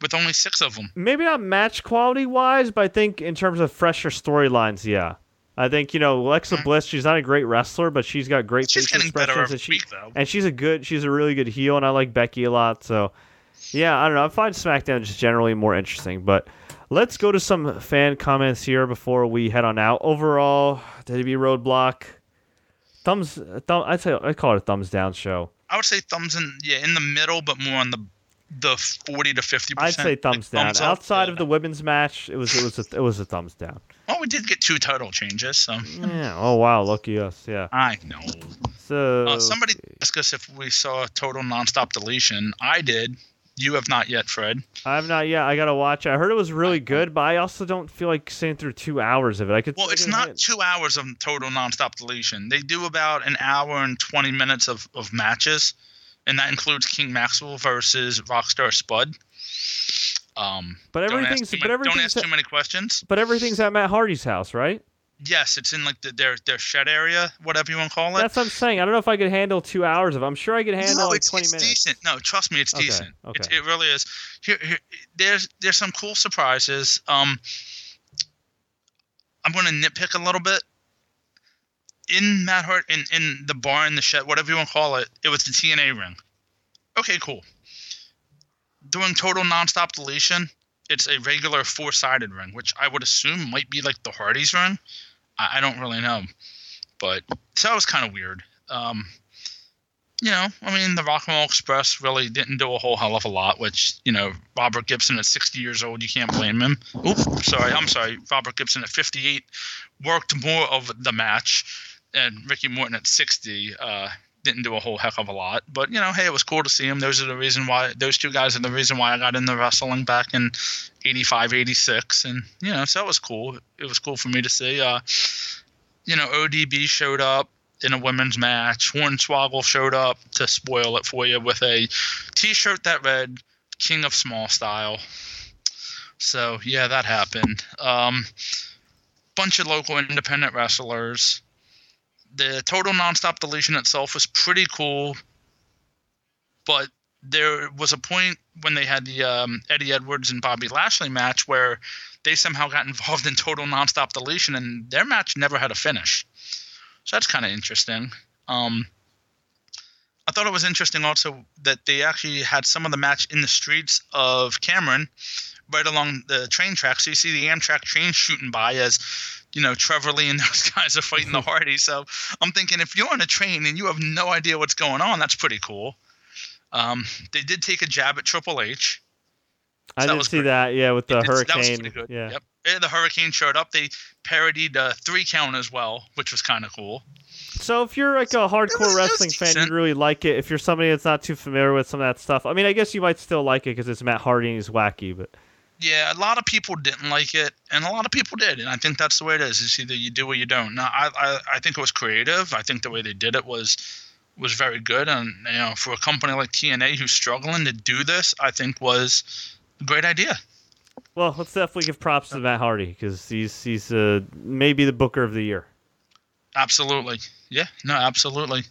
with only six of them. maybe not match quality wise, but I think in terms of fresher storylines, yeah. I think you know Alexa mm-hmm. Bliss. She's not a great wrestler, but she's got great She's facial expressions, and she week, though. and she's a good. She's a really good heel, and I like Becky a lot. So, yeah, I don't know. I find SmackDown just generally more interesting. But let's go to some fan comments here before we head on out. Overall, WWE Roadblock, thumbs. Thumb, I'd say I call it a thumbs down show. I would say thumbs in, yeah, in the middle, but more on the the forty to fifty I'd say thumbs down. up, Outside of the women's match, it was it was a, it was a thumbs down. Well, we did get two title changes, so Yeah. Oh wow, lucky us. Yeah. I know. So Uh, somebody asked us if we saw total nonstop deletion. I did. You have not yet, Fred. I've not yet. I gotta watch. it. I heard it was really good, but I also don't feel like sitting through two hours of it. I could. Well, it's not hit- two hours of total nonstop deletion. They do about an hour and 20 minutes of, of matches, and that includes King Maxel versus Rockstar Spud. Um, But don't ask everything's too but many- don't everything's ask too many questions. but everything's at Matt Hardy's house, right? Yes, it's in like the, their their shed area, whatever you want to call it. That's what I'm saying. I don't know if I could handle two hours of. it. I'm sure I could handle no, like it's, 20 it's minutes. decent. No, trust me, it's Okay, decent. okay. It, it really is. Here, here, there's there's some cool surprises. Um, I'm going to nitpick a little bit. In Matt Hart, in in the bar, in the shed, whatever you want to call it, it was the TNA ring. Okay, cool. Doing total nonstop deletion, it's a regular four-sided ring, which I would assume might be like the Hardy's ring. I, I don't really know, but so that was kind of weird. Um, you know, I mean, the Rock and Roll Express really didn't do a whole hell of a lot, which, you know, Robert Gibson at 60 years old, you can't blame him. Oop, sorry, I'm sorry. Robert Gibson at 58 worked more of the match, and Ricky Morton at 60 uh, didn't do a whole heck of a lot. But, you know, hey, it was cool to see him. Those are the reason why, those two guys are the reason why I got into wrestling back in 85, 86. And, you know, so it was cool. It was cool for me to see. Uh, you know, ODB showed up in a women's match. Hornswoggle showed up to spoil it for you with a T-shirt that read "King of Small Style." So yeah, that happened. Um, bunch of local independent wrestlers. The total nonstop deletion itself was pretty cool, but there was a point when they had the um, Eddie Edwards and Bobby Lashley match where they somehow got involved in total nonstop deletion, and their match never had a finish. So that's kind of interesting. Um, I thought it was interesting also that they actually had some of the match in the streets of Cameron, right along the train tracks. So you see the Amtrak train shooting by as, you know, Trevor Lee and those guys are fighting the Hardy. So I'm thinking if you're on a train and you have no idea what's going on, that's pretty cool. Um, they did take a jab at Triple H. I that did was see great. that. Yeah, with the It did- That was hurricane. pretty good. Yeah. Yep. Yeah, the hurricane showed up. They parodied uh, three count as well, which was kind of cool. So if you're like a hardcore was wrestling fan, you'd really like it. If you're somebody that's not too familiar with some of that stuff, I mean, I guess you might still like it because it's Matt Hardy and he's wacky. But Yeah, a lot of people didn't like it, and a lot of people did, and I think that's the way it is. It's either you do or you don't. Now, I, I, I think it was creative. I think the way they did it was was very good, and you know, for a company like TNA who's struggling to do this, I think was a great idea. well, let's definitely give props to Matt Hardy because he's he's uh, maybe the Booker of the year. Absolutely, yeah, no, absolutely.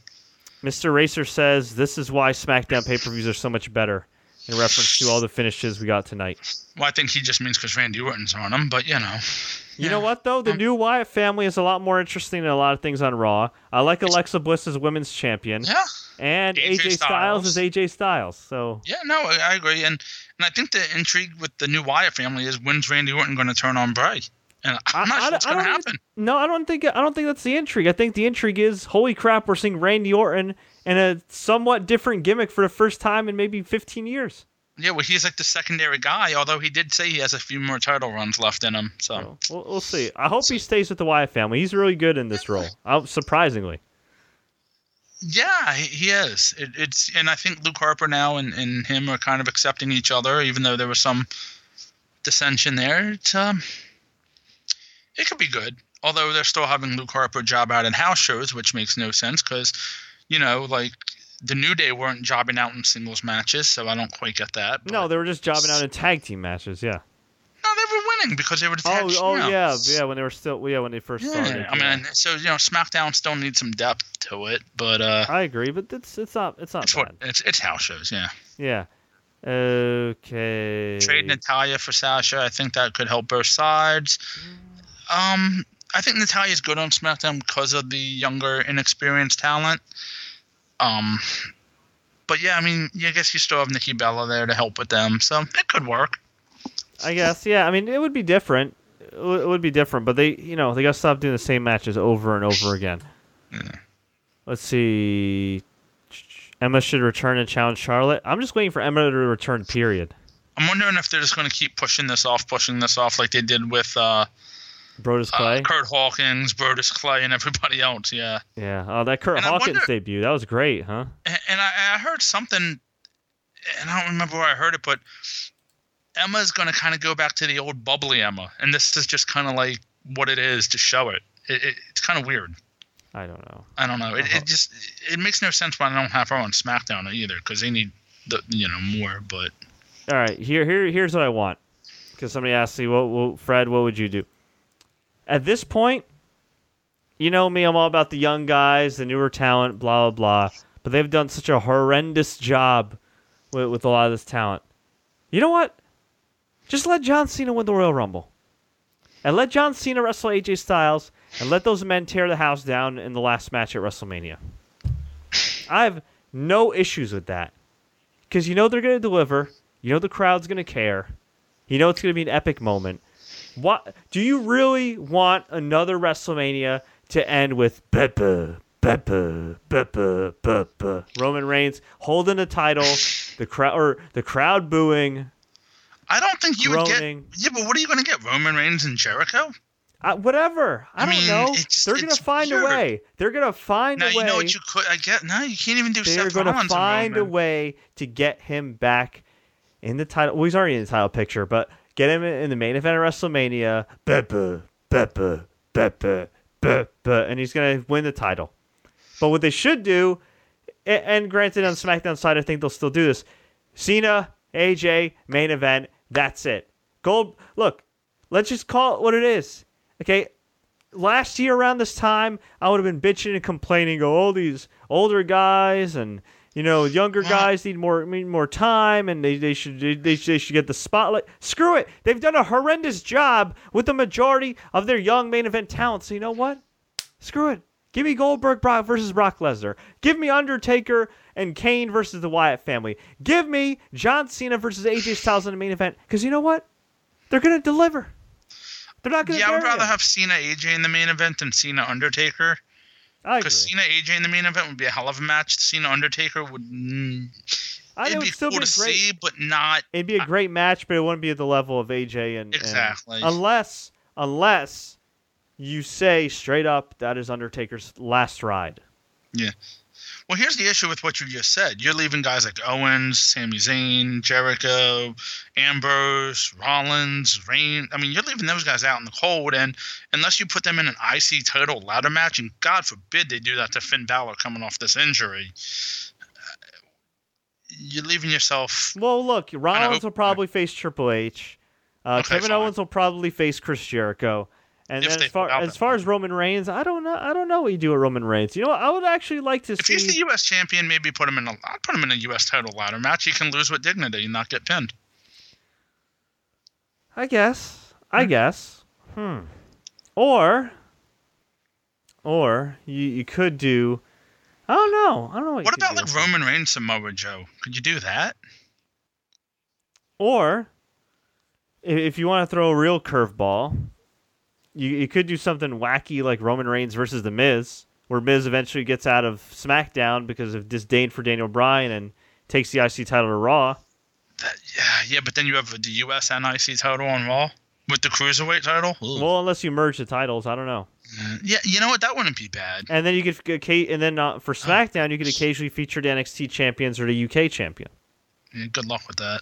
Mr. Racer says this is why SmackDown pay-per-views are so much better in reference to all the finishes we got tonight. Well, I think he just means because Randy Orton's on him, but you know, You know what though? The Um, new Wyatt family is a lot more interesting than a lot of things on Raw. I like Alexa Bliss as women's champion, yeah, and AJ AJ, Styles is AJ Styles. So yeah, no, I, I agree, and and I think the intrigue with the new Wyatt family is when's Randy Orton going to turn on Bray, and I'm not I- sure what's I going to don't even- happen. no, I don't think I don't think that's the intrigue. I think the intrigue is holy crap, we're seeing Randy Orton in a somewhat different gimmick for the first time in maybe 15 years. Yeah, well, he's like the secondary guy, although he did say he has a few more title runs left in him. So, So we'll, we'll see. I hope he stays with the Wyatt family. He's really good in this role. Uh, surprisingly. yeah, he, is. It, it's and I think Luke Harper now and, and him are kind of accepting each other, even though there was some dissension there. It's, um, it could be good. Although they're still having Luke Harper job out in house shows, which makes no sense because, you know, like the New Day weren't jobbing out in singles matches, so I don't quite get that. No, they were just jobbing out in tag team matches. Yeah. no, they were winning because they were the Oh, oh yeah, yeah. When they were still, yeah, when they first started. Yeah, I yeah. mean, so you know, SmackDown still needs some depth to it, but uh, I agree, but it's it's not it's not it's bad. what it's it's house shows. Yeah, Yeah. Okay. trade Natalya for Sasha. I think that could help both sides. Um, I think Natalya's good on SmackDown because of the younger, inexperienced talent. Um, but yeah, I mean, yeah, I guess you still have Nikki Bella there to help with them, so it could work. I guess. Yeah. I mean, it would be different. It would be different, but they, you know, they got to stop doing the same matches over and over again. Yeah. Let's see. Emma should return and challenge Charlotte. I'm just waiting for Emma to return. Period. I'm wondering if they're just going to keep pushing this off, pushing this off, like they did with uh, Brodus uh, Clay. Kurt Hawkins, Brodus Clay, and everybody else. Yeah. yeah. Oh, that Kurt And Hawkins wonder- debut. That was great, huh? and I, I heard something, and I don't remember where I heard it, but Emma's going to kind of go back to the old bubbly Emma, and this is just kind of like what it is to show it. it, it it's kind of weird. I don't know. I don't know. It, Uh-huh. it just it makes no sense why I don't have her on SmackDown either because they need the you know more. But All right, here, here, here's what I want. Because somebody asked me, "What, what, Fred? What would you do?" At this point, you know me. I'm all about the young guys, the newer talent, blah blah blah. But they've done such a horrendous job with, with a lot of this talent. You know what? Just let John Cena win the Royal Rumble, and let John Cena wrestle AJ Styles, and let those men tear the house down in the last match at WrestleMania. I have no issues with that because you know they're going to deliver. You know the crowd's going to care. You know it's going to be an epic moment. What do you really want another WrestleMania to end with? Bepa, Bepa, Bepa, Bepa. Roman Reigns holding the title, the crowd or the crowd booing. I don't think you would Groaning. get. Yeah, but what are you going to get? Roman Reigns and Jericho? Uh, whatever. I, I don't mean, know. just- They're gonna find weird. a way. They're gonna find Now a way. Now you know what you could. I get. No, you can't even do They're Seth gonna Rollins find a way to get him back in the title. Well, he's already in the title picture, but get him in the main event of WrestleMania. And he's gonna win the title. But what they should do, and granted on SmackDown side, I think they'll still do this. Cena, AJ, main event. That's it. Gold. Look, let's just call it what it is. Okay. Last year around this time, I would have been bitching and complaining. Go, all these older guys and you know younger Well- guys need more need more time, and they, they should they, they should get the spotlight. Screw it. They've done a horrendous job with the majority of their young main event talent. So you know what? Screw it. Give me Goldberg Brock versus Brock Lesnar. Give me Undertaker and Kane versus the Wyatt family. Give me John Cena versus AJ Styles in the main event. Because you know what? They're gonna deliver. They're not gonna. Yeah, I would rather him. have Cena AJ in the main event than Cena Undertaker. I agree. Because Cena AJ in the main event would be a hell of a match. Cena Undertaker would. Mm, I know it'd be still cool be to great. see, but not. It'd be a great match, but it wouldn't be at the level of AJ and and- Exactly. unless unless you say straight up that is Undertaker's last ride. Well, here's the issue with what you just said. You're leaving guys like Owens, Sami Zayn, Jericho, Ambrose, Rollins, Reign. I mean, you're leaving those guys out in the cold, and unless you put them in an IC title ladder match, and God forbid they do that to Finn Balor coming off this injury, you're leaving yourself. Well, look, Rollins will probably face Triple H. Uh, Okay, Kevin fine. Owens will probably face Chris Jericho. And If as far as far as Roman Reigns, I don't know. I don't know what you do with Roman Reigns. You know, what? I would actually like to see. If he's the U.S. champion, maybe put him in a. I'd put him in a U.S. title ladder match. He can lose with dignity and not get pinned. I guess. I guess. Hmm. Or, or you you could do. I don't know. I don't know. What, you What about do. like Roman Reigns Samoa Joe? Could you do that? Or, if you want to throw a real curveball, you you could do something wacky like Roman Reigns versus The Miz, where Miz eventually gets out of SmackDown because of disdain for Daniel Bryan and takes the IC title to Raw. That, yeah, yeah, but then you have the U.S. and IC title on Raw with the cruiserweight title. Ooh. Well, unless you merge the titles, I don't know. yeah, you know what? That wouldn't be bad. And then you could and then uh, for SmackDown, you could occasionally feature the NXT champions or the UK champion. Yeah, good luck with that.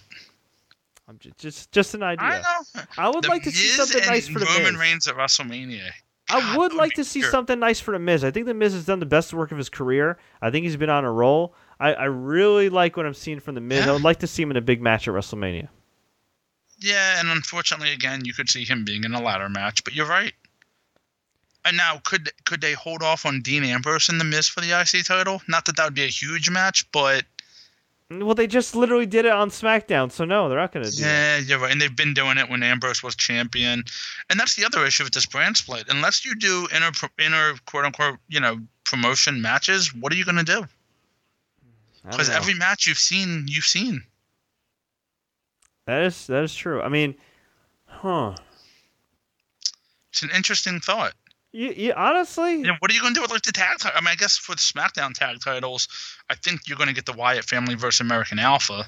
I'm just just, just an idea. I know. I would The like to see Miz something and nice for the Roman Miz. Reigns at WrestleMania. I would like to see weird. something nice for the Miz. I think the Miz has done the best work of his career. I think he's been on a roll. I, I really like what I'm seeing from the Miz. I would like to see him in a big match at WrestleMania. Yeah, and unfortunately, again, you could see him being in a ladder match. But you're right. And now, could could they hold off on Dean Ambrose and the Miz for the IC title? Not that that would be a huge match, but Well, they just literally did it on SmackDown, so no, they're not going to do that. Yeah, you're right. And they've been doing it when Ambrose was champion. And that's the other issue with this brand split. Unless you do inner, inner quote unquote, you know, promotion matches, what are you going to do? Because every match you've seen, you've seen. that is that is true. I mean, huh? It's an interesting thought. You, you honestly, know, what are you going to do with like the tag title? I mean, I guess for the SmackDown tag titles, I think you're going to get the Wyatt family versus American Alpha.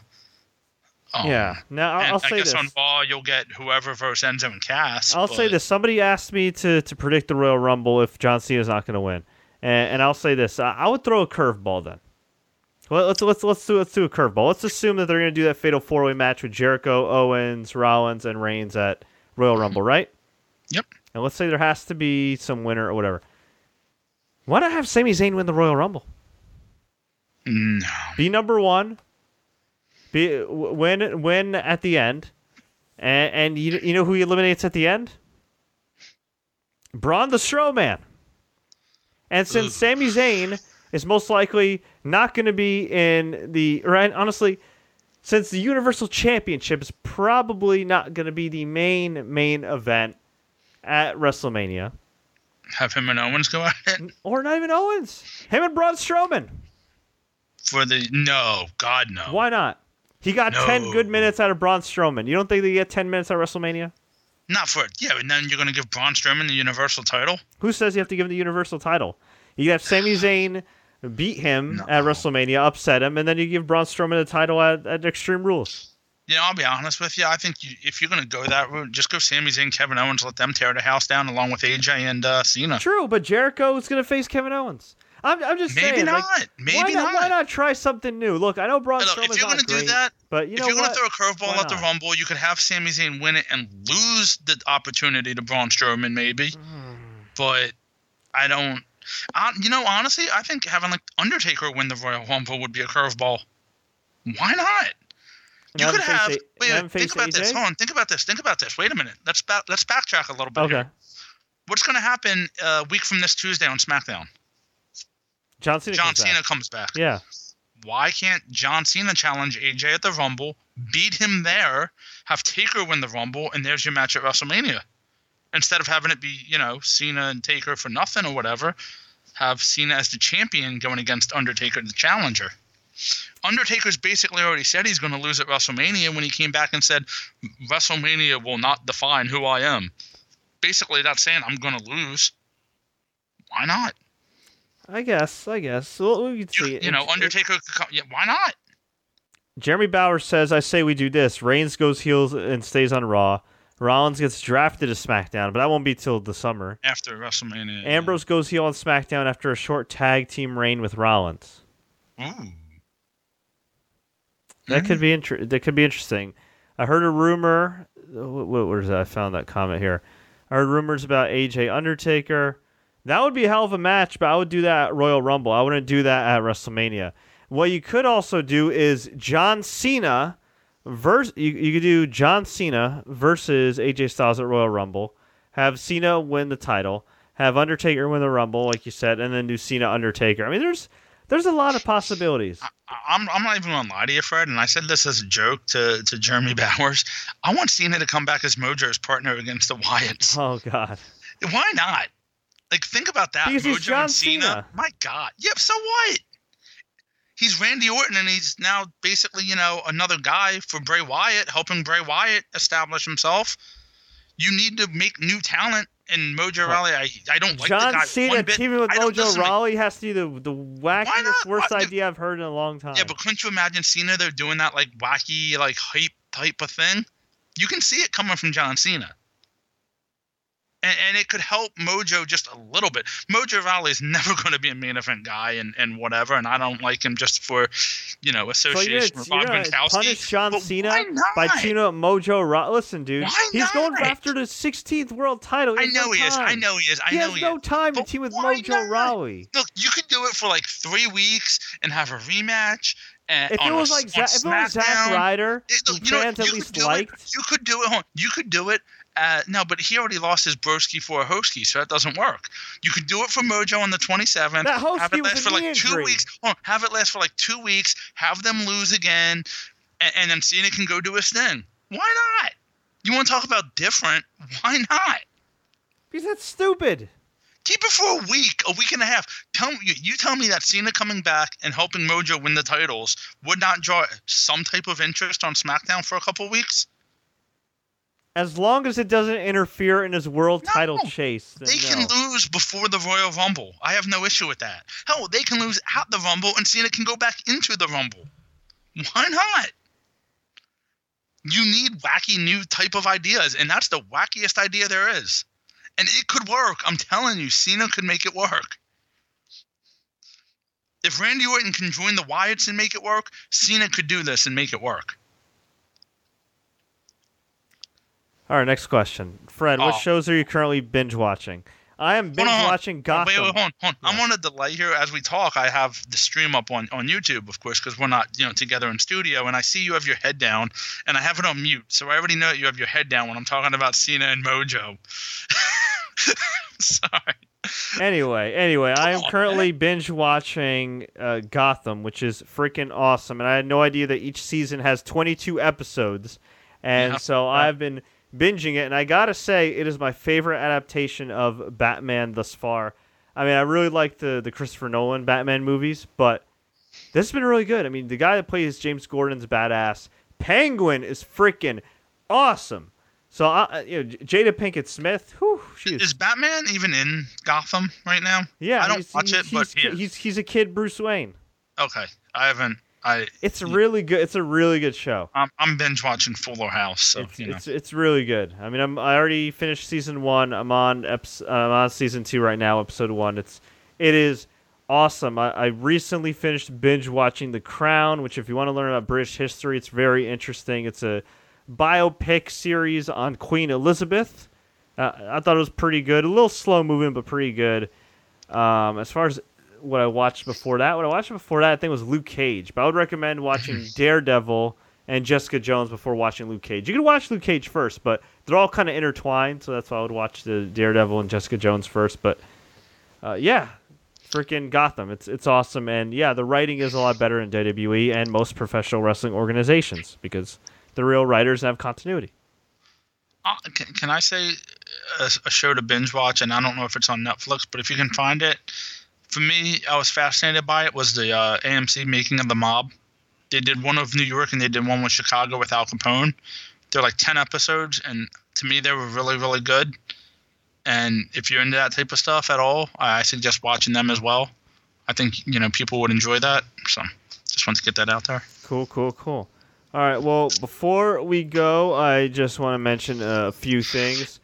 Um, yeah. Now I'll, I'll I say guess this. on Raw you'll get whoever versus Enzo and Cass. I'll say this. Somebody asked me to, to predict the Royal Rumble if John Cena's not going to win, and, and I'll say this: I, I would throw a curveball then. Well, let's let's let's do let's do a curveball. Let's assume that they're going to do that fatal four way match with Jericho, Owens, Rollins, and Reigns at Royal Rumble, right? Yep. And let's say there has to be some winner or whatever. Why not have Sami Zayn win the Royal Rumble? No. Be number one. Be win win at the end, and, and you you know who he eliminates at the end? Braun the Strowman. And since. Sami Zayn is most likely not going to be in the right, honestly, since the Universal Championship is probably not going to be the main main event at WrestleMania, Have him and Owens go at it or not even Owens, him and Braun Strowman. for the no, God no. Why not? He got No. 10 good minutes out of Braun Strowman. You don't think they get 10 minutes at WrestleMania? Not for it. yeah, and then you're gonna give Braun Strowman the Universal title. Who says you have to give him the Universal title? You have Sami Zayn beat him No. at WrestleMania, upset him, and then you give Braun Strowman the title at, at Extreme Rules. Yeah, I'll be honest with you. I think you, if you're gonna go that route, just go Sami Zayn, Kevin Owens, let them tear the house down along with AJ and uh, Cena. True, but Jericho is going to face Kevin Owens. I'm, I'm just Maybe saying. not. like, Maybe why not, not. Why not try something new? Look, I know Braun Look, Strowman's if you're gonna do great, that, but you if know you're gonna throw a curveball at the? Rumble, you could have Sami Zayn win it and lose the opportunity to Braun Strowman, maybe. Hmm. But I don't. I, you know, honestly, I think having like Undertaker win the Royal Rumble would be a curveball. Why not? You could have. A- wait, wait, think about this. AJ? Hold on. Think about this. Think about this. Wait a minute. Let's back. Let's backtrack a little bit. Okay. Here. What's going to happen a week from this Tuesday on SmackDown? John Cena. John comes Cena back. comes back. Yeah. Why can't John Cena challenge AJ at the Rumble, beat him there, have Taker win the Rumble, and there's your match at WrestleMania? Instead of having it be, you know, Cena and Taker for nothing or whatever, have Cena as the champion going against Undertaker, the challenger. Undertaker's basically already said he's going to lose at WrestleMania when he came back and said, WrestleMania will not define who I am. Basically, that's saying I'm going to lose. Why not? I guess. I guess. Well, we could You, see. you know, Undertaker could come. Yeah, why not? Jeremy Bauer says, I say we do this. Reigns goes heels and stays on Raw. Rollins gets drafted to SmackDown, but that won't be till the summer. After WrestleMania. Ambrose goes heel on SmackDown after a short tag team reign with Rollins. Ooh. That could be inter- that could be interesting. I heard a rumor. What, what was that? I found that comment here. I heard rumors about AJ Undertaker. That would be a hell of a match, but I would do that at Royal Rumble. I wouldn't do that at WrestleMania. What you could also do is John Cena versus you, you could do John Cena versus AJ Styles at Royal Rumble. Have Cena win the title. Have Undertaker win the Rumble, like you said, and then do Cena Undertaker. I mean, there's there's a lot of possibilities. I- I'm, I'm not even gonna lie to you, Fred, and I said this as a joke to, to Jeremy Bowers. I want Cena to come back as Mojo's partner against the Wyatts. Oh God. Why not? Like, think about that. Because Mojo he's John and Cena. Cena. My God. Yep. So what? He's Randy Orton, and he's now basically, you know, another guy for Bray Wyatt, helping Bray Wyatt establish himself. You need to make new talent, and Mojo. Rawley. I, I don't like John the guy Cena one bit. teaming with Mojo listen to me. Rawley has to be the the wackiest, worst Why- idea I've heard in a long time. Yeah, but couldn't you imagine Cena? They're doing that like wacky, like hype type of thing. You can see it coming from John Cena, and, and it could help Mojo just a little bit. Mojo Rawley is never going to be a main event guy, and, and whatever. And I don't like him just for, you know, association with you're Rob gonna Gronkowski. punish John Cena by tuning up Mojo Rawley. Listen, dude, Why he's going after the 16th world title. I know no he is. I know he is. I he know has he no is. time to But team with Mojo not? Rawley. Look, you could do it for like three weeks and have a rematch. And If it was a, like on Zack, if it was SmackDown. Ryder, It- look, you know, fans you at could least do liked, It, you could do it. You could do it. Uh, no, but he already lost his broski for a hosky, so that doesn't work. You could do it for Mojo on the 27th. That have it last for like knee two weeks. On, have it last for like two weeks. Have them lose again, and, and then Cena can go do his thing. Why not? You want to talk about different? Why not? because that's stupid. Keep it for a week, a week and a half. Tell me, you, you tell me that Cena coming back and helping Mojo win the titles would not draw some type of interest on SmackDown for a couple weeks. As long as it doesn't interfere in his world No. title chase, They no. can lose before the Royal Rumble. I have no issue with that. Hell, they can lose at the Rumble and Cena can go back into the Rumble. Why not? You need wacky new type of ideas, and that's the wackiest idea there is. And it could work. I'm telling you, Cena could make it work. If Randy Orton can join the Wyatts and make it work, Cena could do this and make it work. All right, next question. Fred, what Oh. shows are you currently binge watching? I am binge watching Gotham. Wait, wait, hold on, hold on. I'm on a delay here as we talk. I have the stream up on, on YouTube, of course, because we're not you know together in studio. And I see you have your head down, and I have it on mute, so I already know that you have your head down when I'm talking about Cena and Mojo. Sorry. Anyway, anyway, I am currently binge watching uh, Gotham, which is freaking awesome, and I had no idea that each season has 22 episodes, and Yeah. so I've been binging it, and I gotta say, it is my favorite adaptation of Batman thus far. I mean, I really like the the Christopher Nolan Batman movies, but this has been really good. I mean, the guy that plays James Gordon's badass. Penguin is freaking awesome. So, I, you know, Jada Pinkett Smith, whew, is Is Batman even in Gotham right now? yeah, I don't watch he's, it, but he's, he is. he's he's a kid Bruce Wayne. Okay, I haven't. I It's really good. It's a really good show. I'm, I'm binge watching Fuller House, so It's, you know. it's it's really good. I mean, I'm I already finished season one. I'm on eps, I'm on season two right now, episode one. It's it is awesome. I, I recently finished binge watching The Crown, which if you want to learn about British history, it's very interesting. It's a biopic series on Queen Elizabeth. Uh, I thought it was pretty good. A little slow moving, but pretty good. Um, as far as what I watched before that, what I watched before that, I think was Luke Cage. But I would recommend watching Daredevil and Jessica Jones before watching Luke Cage. You can watch Luke Cage first, but they're all kind of intertwined, so that's why I would watch the Daredevil and Jessica Jones first. But uh, yeah, freaking Gotham, it's it's awesome, and yeah, the writing is a lot better in WWE and most professional wrestling organizations because the real writers have continuity. Uh, can, can I say a, a show to binge watch? And I don't know if it's on Netflix, but if you can find it, for me, I was fascinated by it. Was the uh, AMC Making of the Mob? They did one of New York and they did one with Chicago with Al Capone. They're like ten episodes, and to me, they were really, really good. And if you're into that type of stuff at all, I suggest watching them as well. I think you know people would enjoy that. So just want to get that out there. Cool, cool, cool. All right. Well, before we go, I just want to mention a few things.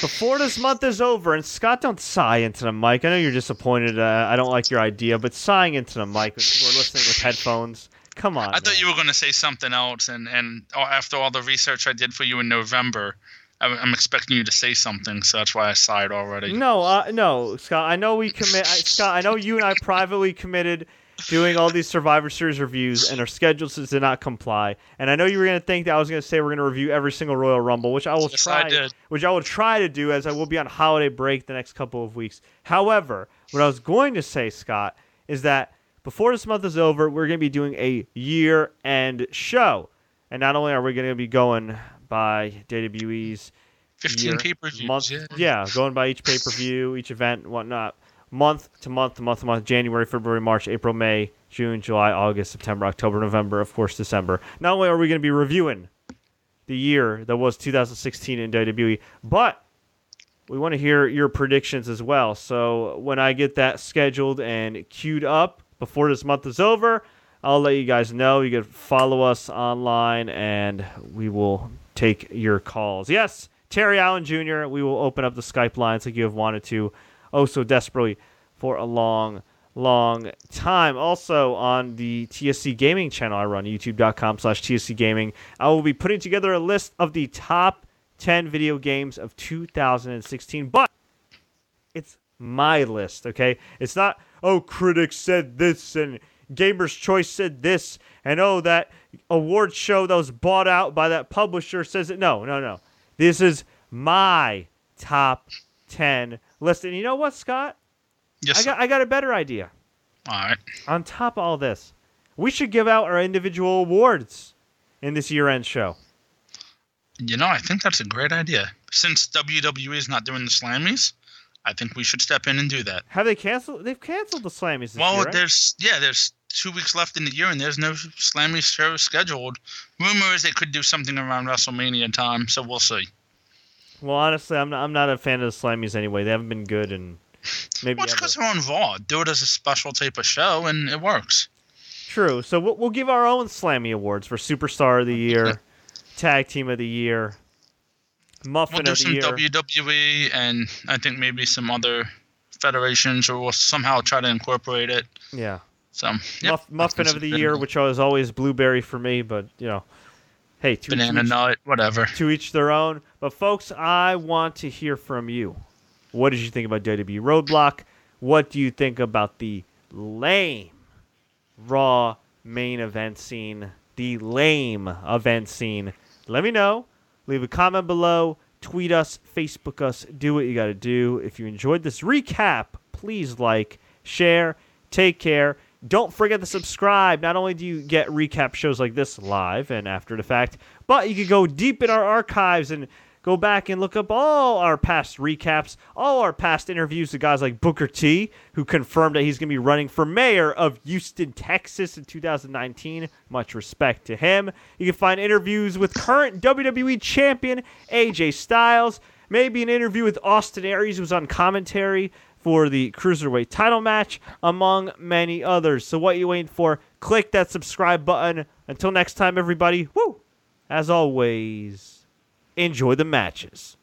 Before this month is over, and Scott, don't sigh into the mic. I know you're disappointed. Uh, I don't like your idea, but sighing into the mic. We're listening with headphones. Come on. I thought you were going to say something else, and and after all the research I did for you in November, I'm expecting you to say something, so that's why I sighed already. No, uh, no, Scott. I know we commit. Scott, I know you and I privately committed doing all these Survivor Series reviews, and our schedules did not comply. And I know you were going to think that I was going to say we're going to review every single Royal Rumble, which I will yes, try. I which I will try to do, as I will be on holiday break the next couple of weeks. However, what I was going to say, Scott, is that before this month is over, we're going to be doing a year-end show, and not only are we going to be going by WWE's 15 pay per views. Yeah. yeah, going by each pay per view, each event, whatnot month to month month to month January, February, March, April, May, June, July, August, September, October, November, of course, December. Not only are we going to be reviewing the year that was 2016 in WWE, but we want to hear your predictions as well. So when I get that scheduled and queued up before this month is over, I'll let you guys know. You can follow us online and we will take your calls. Yes, Terry Allen Jr., we will open up the Skype lines like you have wanted to oh so desperately for a long, long time. Also on the TSC Gaming channel I run, youtube.com slash TSC Gaming, I will be putting together a list of the top 10 video games of 2016. But it's my list, okay? It's not, oh, critics said this and Gamer's Choice said this, and oh, that award show that was bought out by that publisher says it. No, no, no. This is my top 10 list. And you know what, Scott? Yes. I got I got a better idea. All right. On top of all this, we should give out our individual awards in this year-end show. You know, I think that's a great idea. Since WWE is not doing the Slammies, I think we should step in and do that. Have they canceled? They've canceled the Slammies. well, year, right? there's yeah, there's two weeks left in the year, and there's no Slammy show scheduled. Rumor is they could do something around WrestleMania time, so we'll see. Well, honestly, I'm not, I'm not a fan of the Slammies anyway. They haven't been good, and maybe. Well, because they're on Raw. Do it as a special type of show, and it works. True. So we'll, we'll give our own Slammy awards for Superstar of the Year, Tag Team of the Year, Muffin we'll do of the some Year. WWE, and I think maybe some other federations, or we'll somehow try to incorporate it. yeah. So, yep, Muff, Muffin of the. Year, which was always blueberry for me, but you know, hey, to banana each, nut, whatever. to each their own. But folks, I want to hear from you. What did you think about WWE Roadblock? What do you think about the lame Raw main event scene? The lame event scene. Let me know. Leave a comment below. Tweet us, Facebook us. Do what you got to do. If you enjoyed this recap, please like, share. Take care. Don't forget to subscribe. Not only do you get recap shows like this live and after the fact, but you can go deep in our archives and go back and look up all our past recaps, all our past interviews with guys like Booker T, who confirmed that he's going to be running for mayor of Houston, Texas in 2019. Much respect to him. You can find interviews with current WWE champion AJ Styles, maybe an interview with Austin Aries, who's on commentary for the Cruiserweight title match, among many others. So, what you waiting for? Click that subscribe button. Until next time, everybody, woo! As always, enjoy the matches.